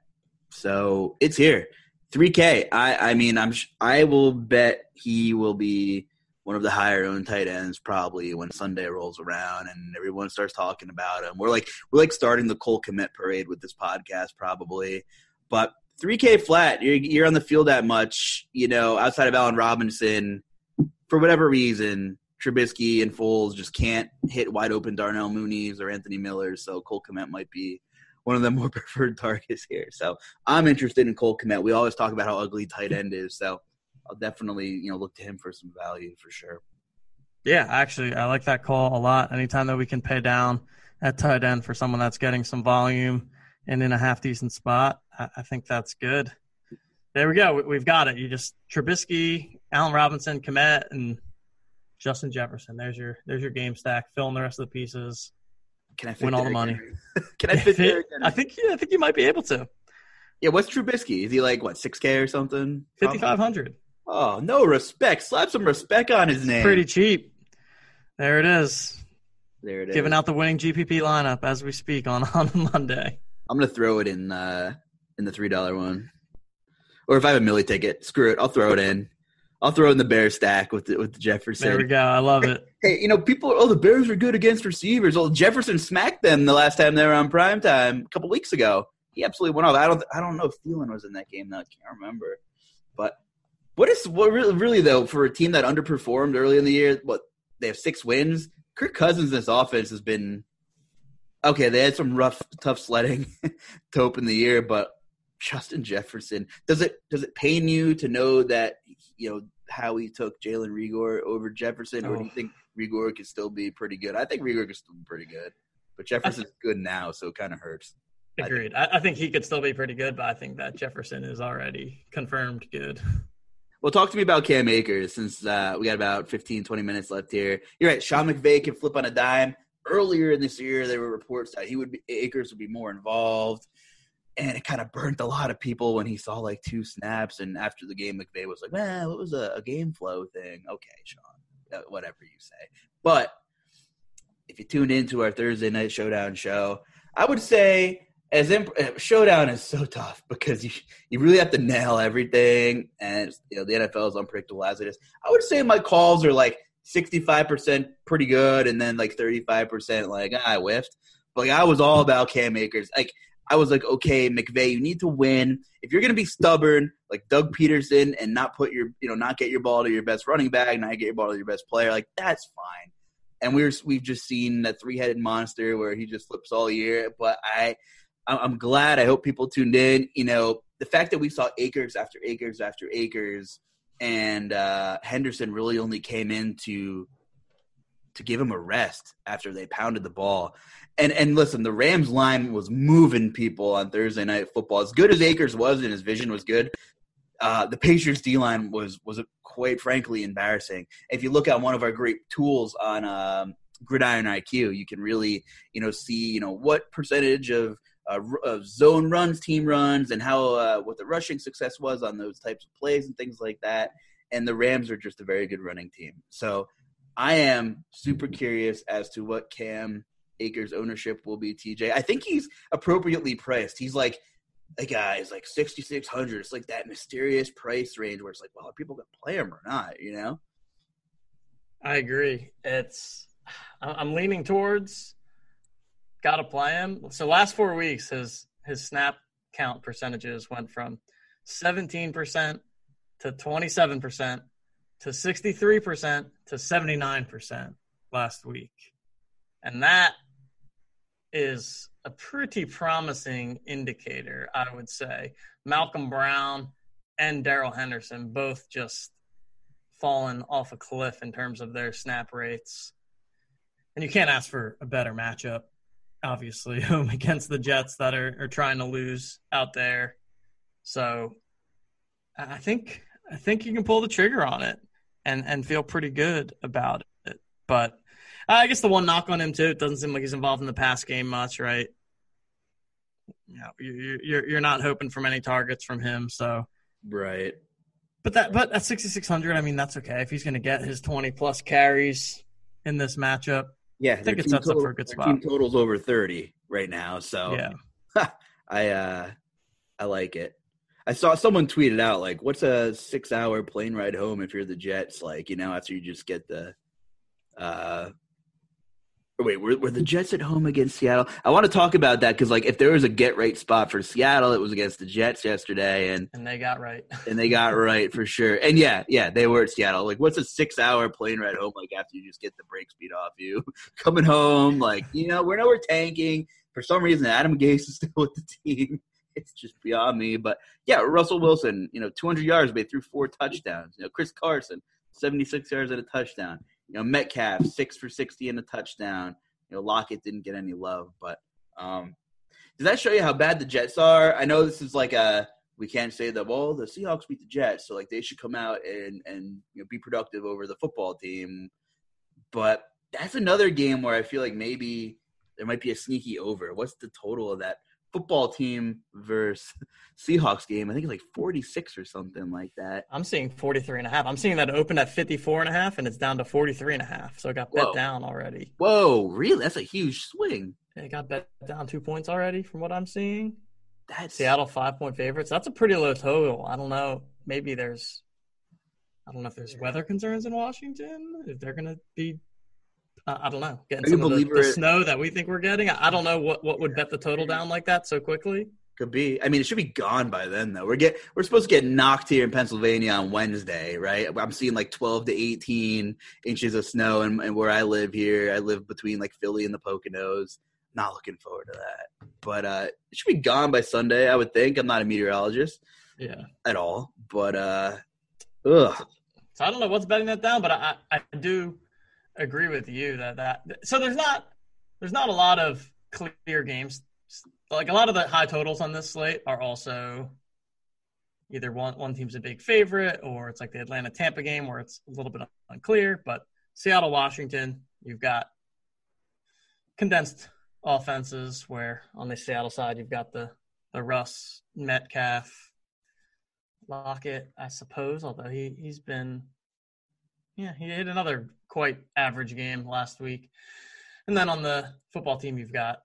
So it's here. 3K. I, I mean, I'm I will bet he will be one of the higher owned tight ends probably when Sunday rolls around and everyone starts talking about him. We're like we're like starting the Cole Kmet parade with this podcast probably. But 3K flat, you're, you're on the field that much, you know, outside of Allen Robinson, for whatever reason, Trubisky and Foles just can't hit wide open Darnell Mooney's or Anthony Miller. So Cole Kmet might be one of the more preferred targets here. So I'm interested in Cole Kmet. We always talk about how ugly tight end is. So I'll definitely, you know, look to him for some value for sure. Yeah, actually, I like that call a lot. Anytime that we can pay down at tight end for someone that's getting some volume and in a half decent spot, I, think that's good. There we go. We, have got it. You just Trubisky, Allen Robinson, Kmet, and Justin Jefferson. There's your there's your game stack. Fill in the rest of the pieces. Can I win all the money? Can I fit? fit I think yeah, I think you might be able to. Yeah, what's Trubisky? Is he like what six K or something? Fifty five hundred. Oh, no respect. Slap some respect on his name. Pretty cheap. There it is. There it is. Giving out the winning GPP lineup as we speak on on Monday. I'm gonna throw it in uh in the three dollar one, or if I have a Millie ticket, screw it. I'll throw it in. I'll throw in the bear stack with the, with the Jefferson. There we go. I love it. Hey, you know, people. Oh, the Bears are good against receivers. Well, Jefferson smacked them the last time they were on prime time a couple weeks ago. He absolutely went off. I don't. I don't know if Thielen was in that game. Though. I can't remember. But what is what really, really though for a team that underperformed early in the year? What they have six wins. Kirk Cousins' this offense has been okay. They had some rough, tough sledding to open the year, but Justin Jefferson. Does it does it pain you to know that you know how he took Jalen Reagor over Jefferson, or do you oh. think Reagor could still be pretty good? I think Reagor could still be pretty good, but Jefferson's good now, so it kind of hurts. Agreed. I think. I think he could still be pretty good, but I think that Jefferson is already confirmed good. Well, talk to me about Cam Akers since uh, we got about 15, 20 minutes left here. You're right. Sean McVay can flip on a dime. Earlier in this year, there were reports that he would be, Akers would be more involved and it kind of burnt a lot of people when he saw like two snaps. And after the game, McVay was like, "Man, it was a, a game flow thing." Okay, Sean, uh, whatever you say. But if you tuned into our Thursday night showdown show, I would say as imp- uh, showdown is so tough because you you really have to nail everything, and you know the NFL is unpredictable as it is. I would say my calls are like sixty five percent pretty good, and then like thirty five percent like ah, I whiffed. But like, I was all about Cam Akers. Like I was like, okay, McVay, you need to win. If you're to be stubborn, like Doug Pederson, and not put your, you know, not get your ball to your best running back, not get your ball to your best player, like that's fine. And we're we've just seen that three headed monster where he just flips all year. But I, I'm glad. I hope people tuned in. You know, the fact that we saw Akers after Akers after Akers, and uh, Henderson really only came in to to give him a rest after they pounded the ball. And and listen, the Rams line was moving people on Thursday night football. As good as Akers was and his vision was good, uh, the Patriots D line was was quite frankly embarrassing. If you look at one of our great tools on um, Gridiron IQ, you can really you know see you know what percentage of uh, uh, zone runs, team runs, and how uh, what the rushing success was on those types of plays and things like that. And the Rams are just a very good running team. So I am super curious as to what Cam Akers ownership will be. TJ, I think he's appropriately priced. He's like a guy is like sixty six hundred. It's like that mysterious price range where it's like, well, are people gonna play him or not? You know. I agree. It's I'm leaning towards got to play him. So last four weeks, his his snap count percentages went from 17% to 27% to 63% to 79% last week. And that is a pretty promising indicator, I would say. Malcolm Brown and Darrell Henderson both just fallen off a cliff in terms of their snap rates. And you can't ask for a better matchup obviously home um, against the Jets that are, are trying to lose out there. So I think I think you can pull the trigger on it and and feel pretty good about it. But I guess the one knock on him too, it doesn't seem like he's involved in the pass game much, right? You know, you're you're not hoping for many targets from him, so right. But that but at 6600, I mean that's okay if he's going to get his 20 plus carries in this matchup. Yeah, I think it sets total, up for a good spot. Team totals over thirty right now, so yeah, I uh, I like it. I saw someone tweeted out like, "What's a six-hour plane ride home if you're the Jets?" Like, you know, after you just get the uh, Wait, were, were the Jets at home against Seattle? I want to talk about that because, like, if there was a get right spot for Seattle, it was against the Jets yesterday, and and they got right, and they got right for sure. And yeah, yeah, they were at Seattle. Like, what's a six-hour plane ride home like after you just get the brake speed off you coming home? Like, you know, we're nowhere tanking. For some reason, Adam Gase is still with the team. It's just beyond me. But yeah, Russell Wilson, you know, 200 yards, but he threw four touchdowns. You know, Chris Carson, 76 yards at a touchdown. You know, Metcalf six for sixty and a touchdown. You know, Lockett didn't get any love, but um, does that show you how bad the Jets are? I know this is like a we can't say that. Well, the Seahawks beat the Jets, so like they should come out and and you know be productive over the football team. But that's another game where I feel like maybe there might be a sneaky over. What's the total of that? Football team versus Seahawks game. I think it's like 46 or something like that. I'm seeing 43 and a half. I'm seeing that open at 54 and a half and it's down to 43 and a half. So it got bet down already. Whoa, really? That's a huge swing. It got bet down two points already from what I'm seeing. That's Seattle five point favorites. That's a pretty low total. I don't know. Maybe there's I don't know if there's weather concerns in Washington. If they're gonna be uh, I don't know. Getting some of the, the snow that we think we're getting. I don't know what, what would bet the total down like that so quickly. Could be. I mean, it should be gone by then, though. We're get we're supposed to get knocked here in Pennsylvania on Wednesday, right? I'm seeing like 12 to 18 inches of snow, and, and where I live here, I live between like Philly and the Poconos. Not looking forward to that, but uh, it should be gone by Sunday. I would think. I'm not a meteorologist, yeah, at all. But uh, ugh. So I don't know what's betting that down, but I I do agree with you that that so there's not there's not a lot of clear games. Like a lot of the high totals on this slate are also either one one team's a big favorite or it's like the Atlanta Tampa game where it's a little bit unclear. But Seattle Washington, you've got condensed offenses where on the Seattle side you've got the the Russ Metcalf Lockett, I suppose, although he he's been yeah, he hit another quite average game last week. And then on the football team, you've got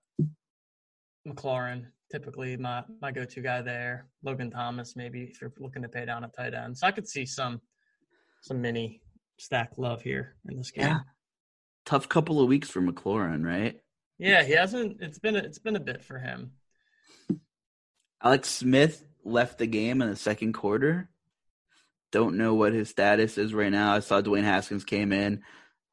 McLaurin, typically my, my go to guy there. Logan Thomas, maybe if you're looking to pay down a tight end. So I could see some some mini stack love here in this game. Yeah. Tough couple of weeks for McLaurin, right? Yeah, he hasn't. It's been a, it's been a bit for him. Alex Smith left the game in the second quarter. Don't know what his status is right now. I saw Dwayne Haskins came in,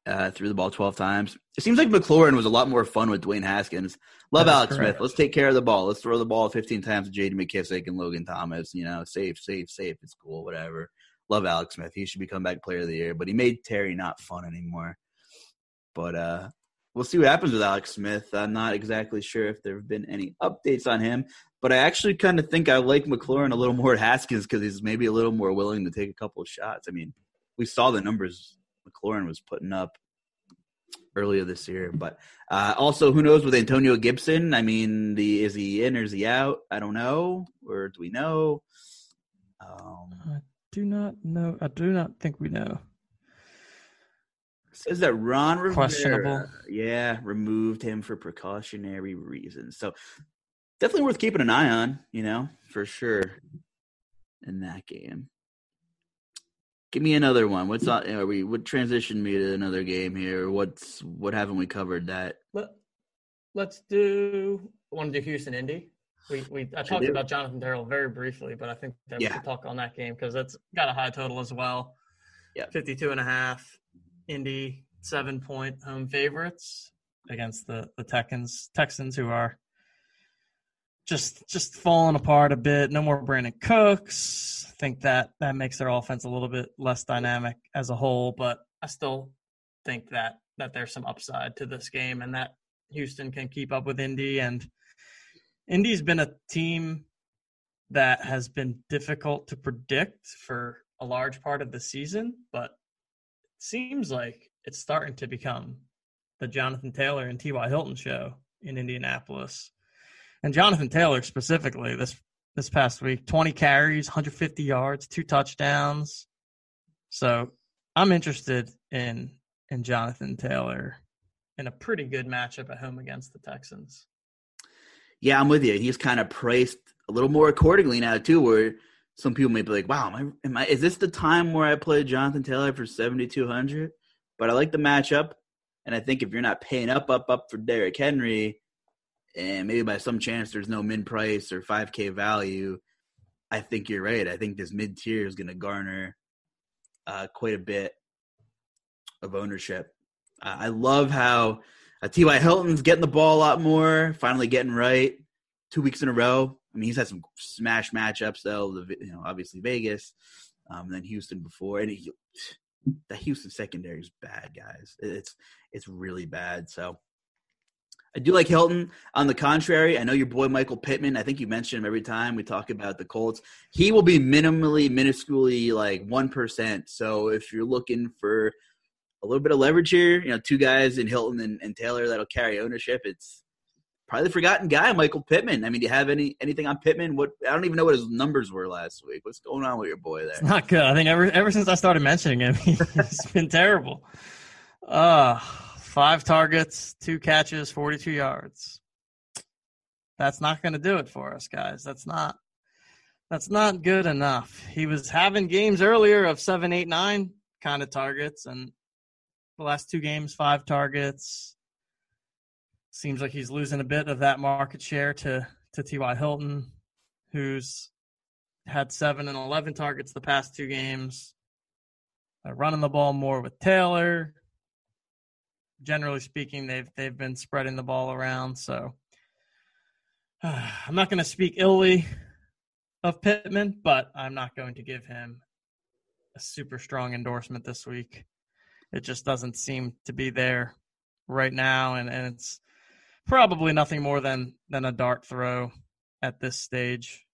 uh, threw the ball 12 times. It seems like McLaurin was a lot more fun with Dwayne Haskins. Love That's Alex correct. Smith. Let's take care of the ball. Let's throw the ball 15 times to J.D. McKissic and Logan Thomas. You know, safe, safe, safe. It's cool, whatever. Love Alex Smith. He should be comeback player of the year, but he made Terry not fun anymore. But uh, we'll see what happens with Alex Smith. I'm not exactly sure if there have been any updates on him. But I actually kind of think I like McLaurin a little more at Haskins because he's maybe a little more willing to take a couple of shots. I mean, we saw the numbers McLaurin was putting up. earlier this year. But uh, also, who knows with Antonio Gibson? I mean, the is he in or is he out? I don't know. Or do we know? Um, I do not know. I do not think we know. Says that Ron Rivera, questionable. Yeah, removed him for precautionary reasons. So definitely worth keeping an eye on. You know, for sure. In that game. Give me another one. What's on? Are we? What transition me to another game here? What's what haven't we covered that? Let, let's do. Want to do Houston Indy? We we I talked about Jonathan Taylor very briefly, but I think that yeah. we should talk on that game because it's got a high total as well. Yeah, 52 and a half. Indy seven point home favorites against the the Texans Texans who are just just falling apart a bit. No more Brandin Cooks. I think that that makes their offense a little bit less dynamic as a whole, but I still think that that there's some upside to this game and that Houston can keep up with Indy and Indy's been a team that has been difficult to predict for a large part of the season, but it seems like it's starting to become the Jonathan Taylor and T.Y. Hilton show in Indianapolis and Jonathan Taylor specifically this this past week, 20 carries, 150 yards, two touchdowns. So I'm interested in in Jonathan Taylor in a pretty good matchup at home against the Texans. Yeah, I'm with you. He's kind of priced a little more accordingly now too, where some people may be like, "Wow, am I, am I is this the time where I play Jonathan Taylor for 7,200?" But I like the matchup, and I think if you're not paying up, up, up for Derrick Henry, and maybe by some chance there's no min price or 5k value i think you're right. I think this mid tier is going to garner uh, quite a bit of ownership. Uh, i love how uh, ty hilton's getting the ball a lot more finally getting right two weeks in a row. I mean he's had some smash matchups though the, you know obviously vegas um, then houston before and he, the houston secondary is bad guys. It's it's really bad so I do like Hilton. On the contrary, I know your boy Michael Pittman. I think you mention him every time we talk about the Colts. He will be minimally, minusculely like one percent. So if you're looking for a little bit of leverage here, you know, two guys in Hilton and, and Taylor that'll carry ownership. It's probably the forgotten guy, Michael Pittman. I mean, do you have any anything on Pittman? What I don't even know what his numbers were last week. What's going on with your boy there? It's not good. I think ever ever since I started mentioning him, he's been terrible. Uh Five targets, two catches, 42 yards. That's not going to do it for us, guys. That's not that's not good enough. He was having games earlier of seven, eight, nine kind of targets, and the last two games, five targets. Seems like he's losing a bit of that market share to to T.Y. Hilton, who's had seven and eleven targets the past two games. Running the ball more with Taylor generally speaking, they've they've been spreading the ball around. So I'm not going to speak illy of Pittman, but I'm not going to give him a super strong endorsement this week. It just doesn't seem to be there right now, and, and it's probably nothing more than than a dart throw at this stage,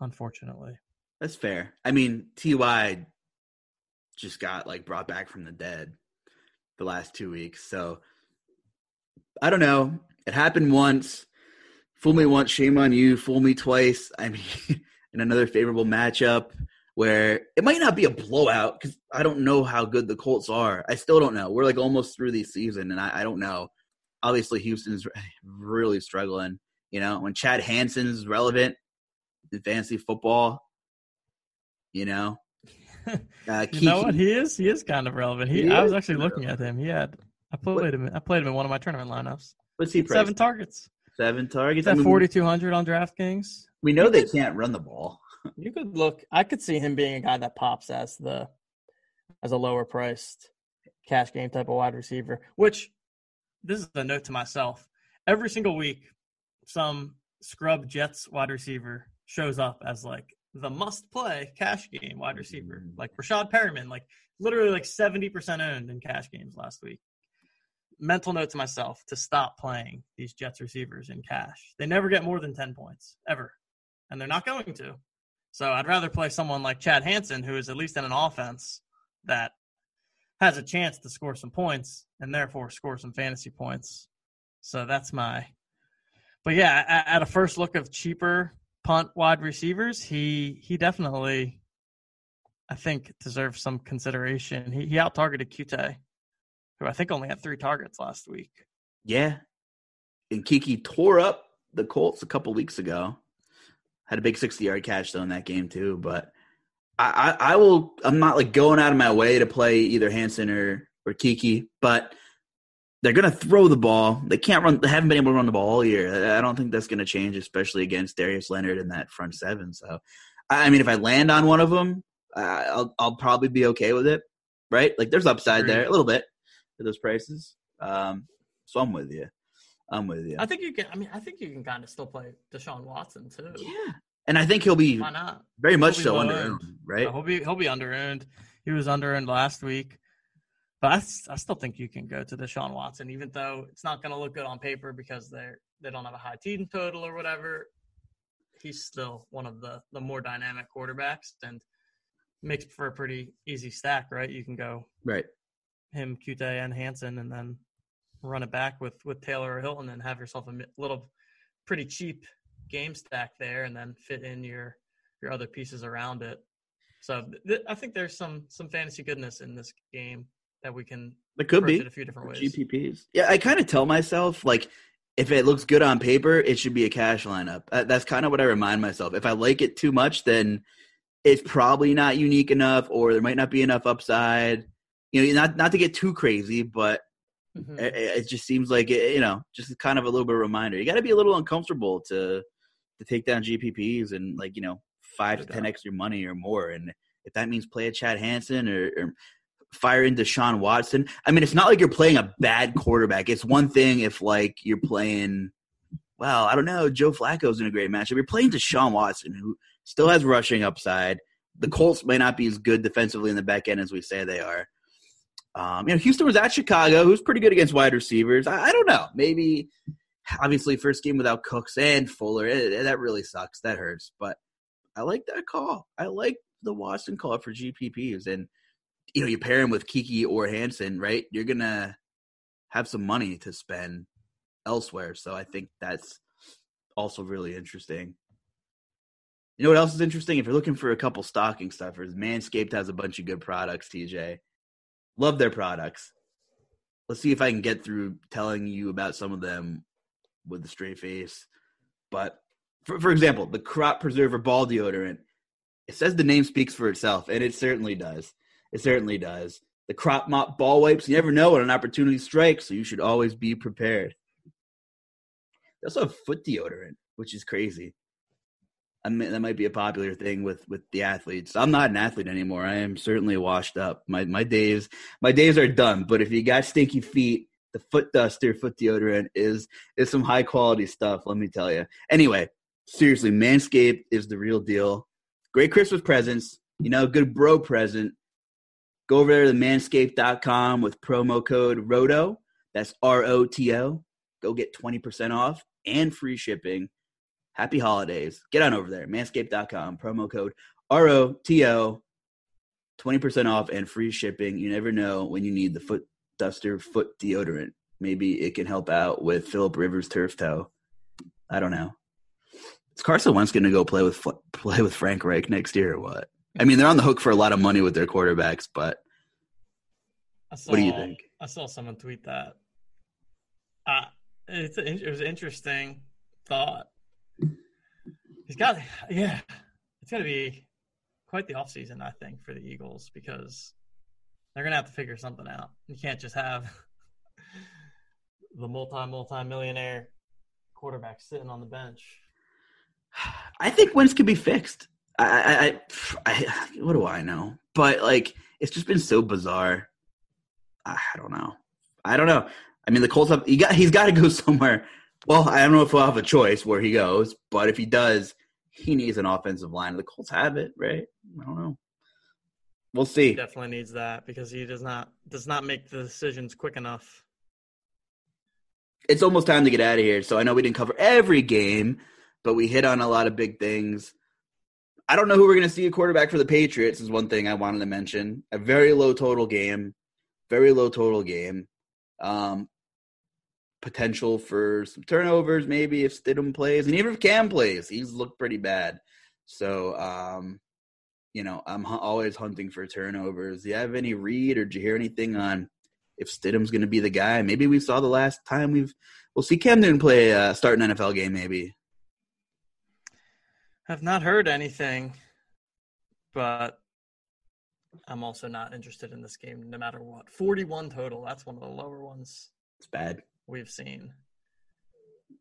unfortunately. That's fair. I mean, Ty just got like brought back from the dead the last two weeks. So I don't know. It happened once. Fool me once, shame on you. Fool me twice. I mean, in another favorable matchup where it might not be a blowout because I don't know how good the Colts are. I still don't know. We're like almost through the season, and I, I don't know. Obviously, Houston's really struggling. You know, when Chad Hansen's relevant in fantasy football, you know, uh, you know what? He is. He is kind of relevant. He. he I was actually looking at him. He had. I played what? him. I played him in one of my tournament lineups. What's he? Seven targets. Seven targets. At forty two hundred on DraftKings. We know you they could, can't run the ball. you could look. I could see him being a guy that pops as the as a lower priced cash game type of wide receiver. Which this is a note to myself. Every single week, some scrub Jets wide receiver shows up as like the must play cash game wide receiver, mm. like Breshad Perriman, like literally like 70% owned in cash games last week. Mental note to myself to stop playing these Jets receivers in cash. They never get more than 10 points ever, and they're not going to. So I'd rather play someone like Chad Hansen, who is at least in an offense that has a chance to score some points and therefore score some fantasy points. So that's my. But yeah, at a first look of cheaper punt wide receivers, he he definitely, I think, deserves some consideration. He he out targeted Coutee, who I think only had three targets last week. Yeah, and Keke tore up the Colts a couple weeks ago. Had a big sixty yard catch though in that game too, but I, I, will. I'm not like going out of my way to play either Hansen or or Keke, but they're going to throw the ball. They can't run. They haven't been able to run the ball all year. I don't think that's going to change, especially against Darius Leonard in that front seven. So, I mean, if I land on one of them, uh, I'll I'll probably be okay with it, right? Like there's upside there a little bit for those prices. Um, so I'm with you. I'm with you. I think you can. I mean, I think you can kind of still play Deshaun Watson too. Yeah, and I think he'll be Why not? very much so under owned, right? Yeah, he'll be he'll be under owned. He was under owned last week, but I, I still think you can go to Deshaun Watson, even though it's not going to look good on paper because they're they don't have a high team total or whatever. He's still one of the the more dynamic quarterbacks and makes for a pretty easy stack, right? You can go right him, Coutee, and Hansen, and then run it back with with Taylor or Hilton, and have yourself a little pretty cheap game stack there and then fit in your your other pieces around it. So th- I think there's some some fantasy goodness in this game that we can. There could be a few different ways. GPPs. Yeah, I kind of tell myself like if it looks good on paper, it should be a cash lineup. Uh, that's kind of what I remind myself. If I like it too much, then it's probably not unique enough, or there might not be enough upside. You know, not not to get too crazy, but mm-hmm. it, it, just seems like it, you know, just kind of a little bit of reminder. You got to be a little uncomfortable to to take down GPPs and like you know five to ten extra money or more. And if that means play a Chad Hansen or, or fire into Sean Watson, I mean, it's not like you're playing a bad quarterback. It's one thing if like you're playing, well, I don't know, Joe Flacco's in a great matchup. You're playing Deshaun Watson, who still has rushing upside. The Colts may not be as good defensively in the back end as we say they are. Um, you know, Houston was at Chicago, who's pretty good against wide receivers. I, I don't know. Maybe obviously first game without Cooks and Fuller. It, it, that really sucks. That hurts. But I like that call. I like the Watson call for GPPs, and you know you pair him with Keke or Hansen, right? You're gonna have some money to spend elsewhere. So I think that's also really interesting. You know what else is interesting? If you're looking for a couple stocking stuffers, Manscaped has a bunch of good products. TJ, love their products. Let's see if I can get through telling you about some of them with a straight face. But for, for example, the crop preserver ball deodorant, it says the name speaks for itself, and it certainly does. It certainly does. The crop mop ball wipes, you never know when an opportunity strikes, so you should always be prepared. They also have foot deodorant, which is crazy. I mean, that might be a popular thing with with the athletes. I'm not an athlete anymore. I am certainly washed up. My my days my days are done. But if you got stinky feet the foot duster, foot deodorant is is some high quality stuff. Let me tell you. Anyway, seriously, Manscaped is the real deal. Great Christmas presents. You know, good bro present. Go over there to manscaped.com with promo code ROTO. That's R O T O. Go get 20% off and free shipping. Happy holidays. Get on over there, manscaped.com, promo code R O T O. 20% off and free shipping. You never know when you need the foot duster foot deodorant. Maybe it can help out with Philip Rivers turf toe. I don't know. Is Carson Wentz going to go play with play with Frank Reich next year or what? I mean, they're on the hook for a lot of money with their quarterbacks, but saw, what do you think? I saw someone tweet that. Uh, it's a, it was an interesting thought. He's got, yeah, it's going to be quite the offseason, I think, for the Eagles because they're gonna have to figure something out. You can't just have the multi multi millionaire quarterback sitting on the bench. I think Wentz could be fixed. I, I, I, what do I know? But like, it's just been so bizarre. I don't know. I don't know. I mean, the Colts have he got he's got to go somewhere. Well, I don't know if we'll have a choice where he goes, but if he does, he needs an offensive line. The Colts have it, right? I don't know. We'll see. He definitely needs that because he does not does not make the decisions quick enough. It's almost time to get out of here. So I know we didn't cover every game, but we hit on a lot of big things. I don't know who we're going to see a quarterback for the Patriots is one thing I wanted to mention. A very low total game. very low total game. Um, potential for some turnovers, maybe if Stidham plays, and even if Cam plays, he's looked pretty bad. So, um, you know, I'm hu- always hunting for turnovers. Do you have any read or did you hear anything on if Stidham's going to be the guy? Maybe we saw the last time we've we'll see Cam Newton play uh, start an NFL game. Maybe I've not heard anything, but I'm also not interested in this game no matter what. 41 total. That's one of the lower ones it's bad. we've seen.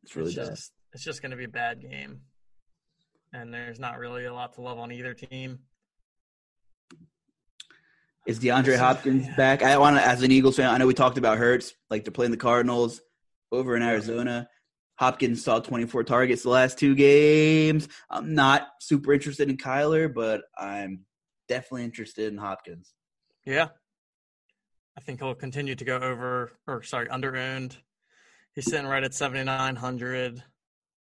It's really it's bad. just it's just going to be a bad game. And there's not really a lot to love on either team. Is DeAndre Hopkins Yeah. back? I want to, as an Eagles fan, I know we talked about Hurts, like they're playing the Cardinals over in Arizona. Hopkins saw 24 targets the last two games. I'm not super interested in Kyler, but I'm definitely interested in Hopkins. Yeah. I think he'll continue to go over or sorry, under owned. He's sitting right at 7900.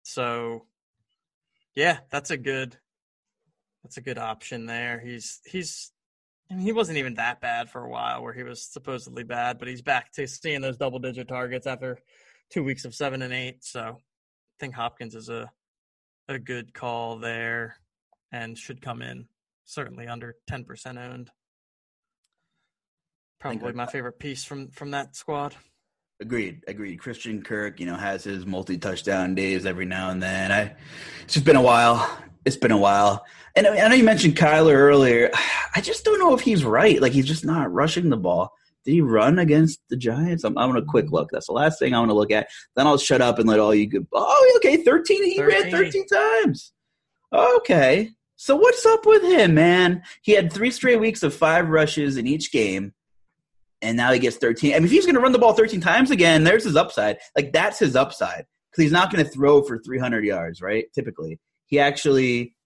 So yeah, that's a good that's a good option there. He's he's I mean, he wasn't even that bad for a while where he was supposedly bad, but he's back to seeing those double digit targets after two weeks of seven and eight. So I think Hopkins is a a good call there and should come in certainly under ten percent owned. Probably my favorite piece from from that squad. Agreed, agreed. Christian Kirk, you know, has his multi-touchdown days every now and then. I, it's just been a while. It's been a while, and I I know you mentioned Kyler earlier. I just don't know if he's right. Like he's just not rushing the ball. Did he run against the Giants? I'm, I'm gonna quick look. That's the last thing I want to look at. Then I'll shut up and let all you go. Oh, okay, 13. He ran 13. 13 times. Okay, so what's up with him, man? He had three straight weeks of five rushes in each game and now he gets 13. I mean, if he's going to run the ball 13 times again, there's his upside. Like that's his upside because he's not going to throw for 300 yards, right? Typically, he actually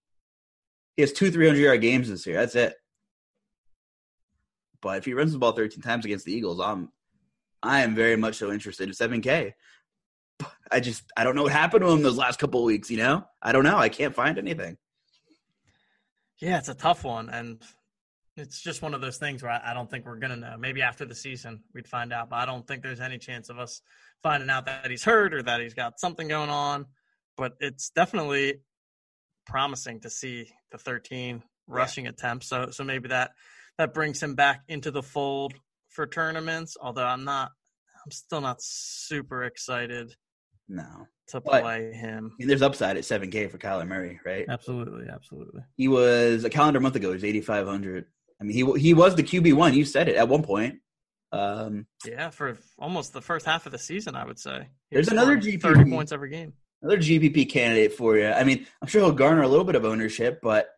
he has two 300 yard games this year. That's it. But if he runs the ball 13 times against the Eagles, I'm I am very much so interested in 7K. I just I don't know what happened to him those last couple of weeks. You know, I don't know. I can't find anything. Yeah, it's a tough one, and it's just one of those things where I, I don't think we're gonna know. Maybe after the season we'd find out, but I don't think there's any chance of us finding out that he's hurt or that he's got something going on. But it's definitely promising to see the 13 rushing attempts. So so maybe that that brings him back into the fold for tournaments. Although I'm not, I'm still not super excited No, to But- play him. I mean, there's upside at 7K for Kyler Murray, right? Absolutely, absolutely. He was a calendar month ago. He was 8,500. I mean, he he was the QB one. You said it at one point. Um, Yeah, for almost the first half of the season, I would say. He There's another GPP. 30 points every game. another GPP candidate for you. I mean, I'm sure he'll garner a little bit of ownership, but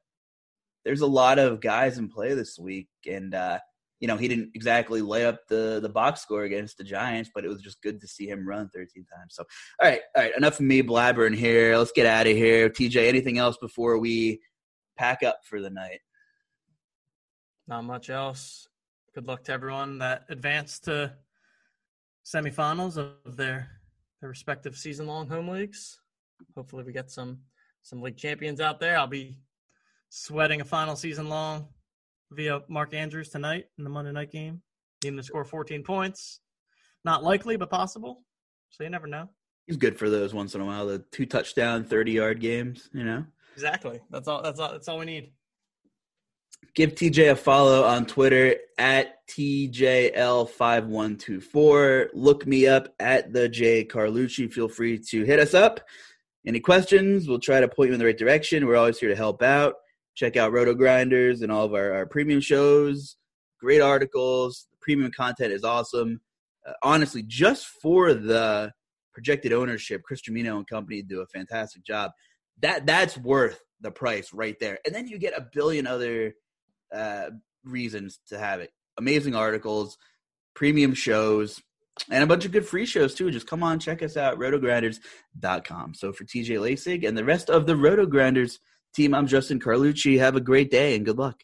there's a lot of guys in play this week, and uh, you know he didn't exactly lay up the the box score against the Giants, but it was just good to see him run 13 times. So, all right, all right, enough of me blabbering here. Let's get out of here. TJ, anything else before we pack up for the night? Not much else. Good luck to everyone that advanced to semifinals of their their respective season long home leagues. Hopefully we get some some league champions out there. I'll be sweating a final season long via Mark Andrews tonight in the Monday night game. Need him to score 14 points. Not likely, but possible. So you never know. He's good for those once in a while. The two touchdown, 30 yard games, you know. Exactly. That's all. That's all. That's all we need. Give TJ a follow on Twitter at TJL5124. Look me up at the J Carlucci. Feel free to hit us up. Any questions? We'll try to point you in the right direction. We're always here to help out. Check out RotoGrinders and all of our, our premium shows. Great articles. Premium content is awesome. Uh, honestly, just for the projected ownership, Chris Tremino and company do a fantastic job. That that's worth the price right there. And then you get a billion other uh, reasons to have it. Amazing articles, premium shows, and a bunch of good free shows too. Just come on, check us out, rotogrinders.com. So for TJ Lasig and the rest of the RotoGrinders team, I'm Justin Carlucci. Have a great day and good luck.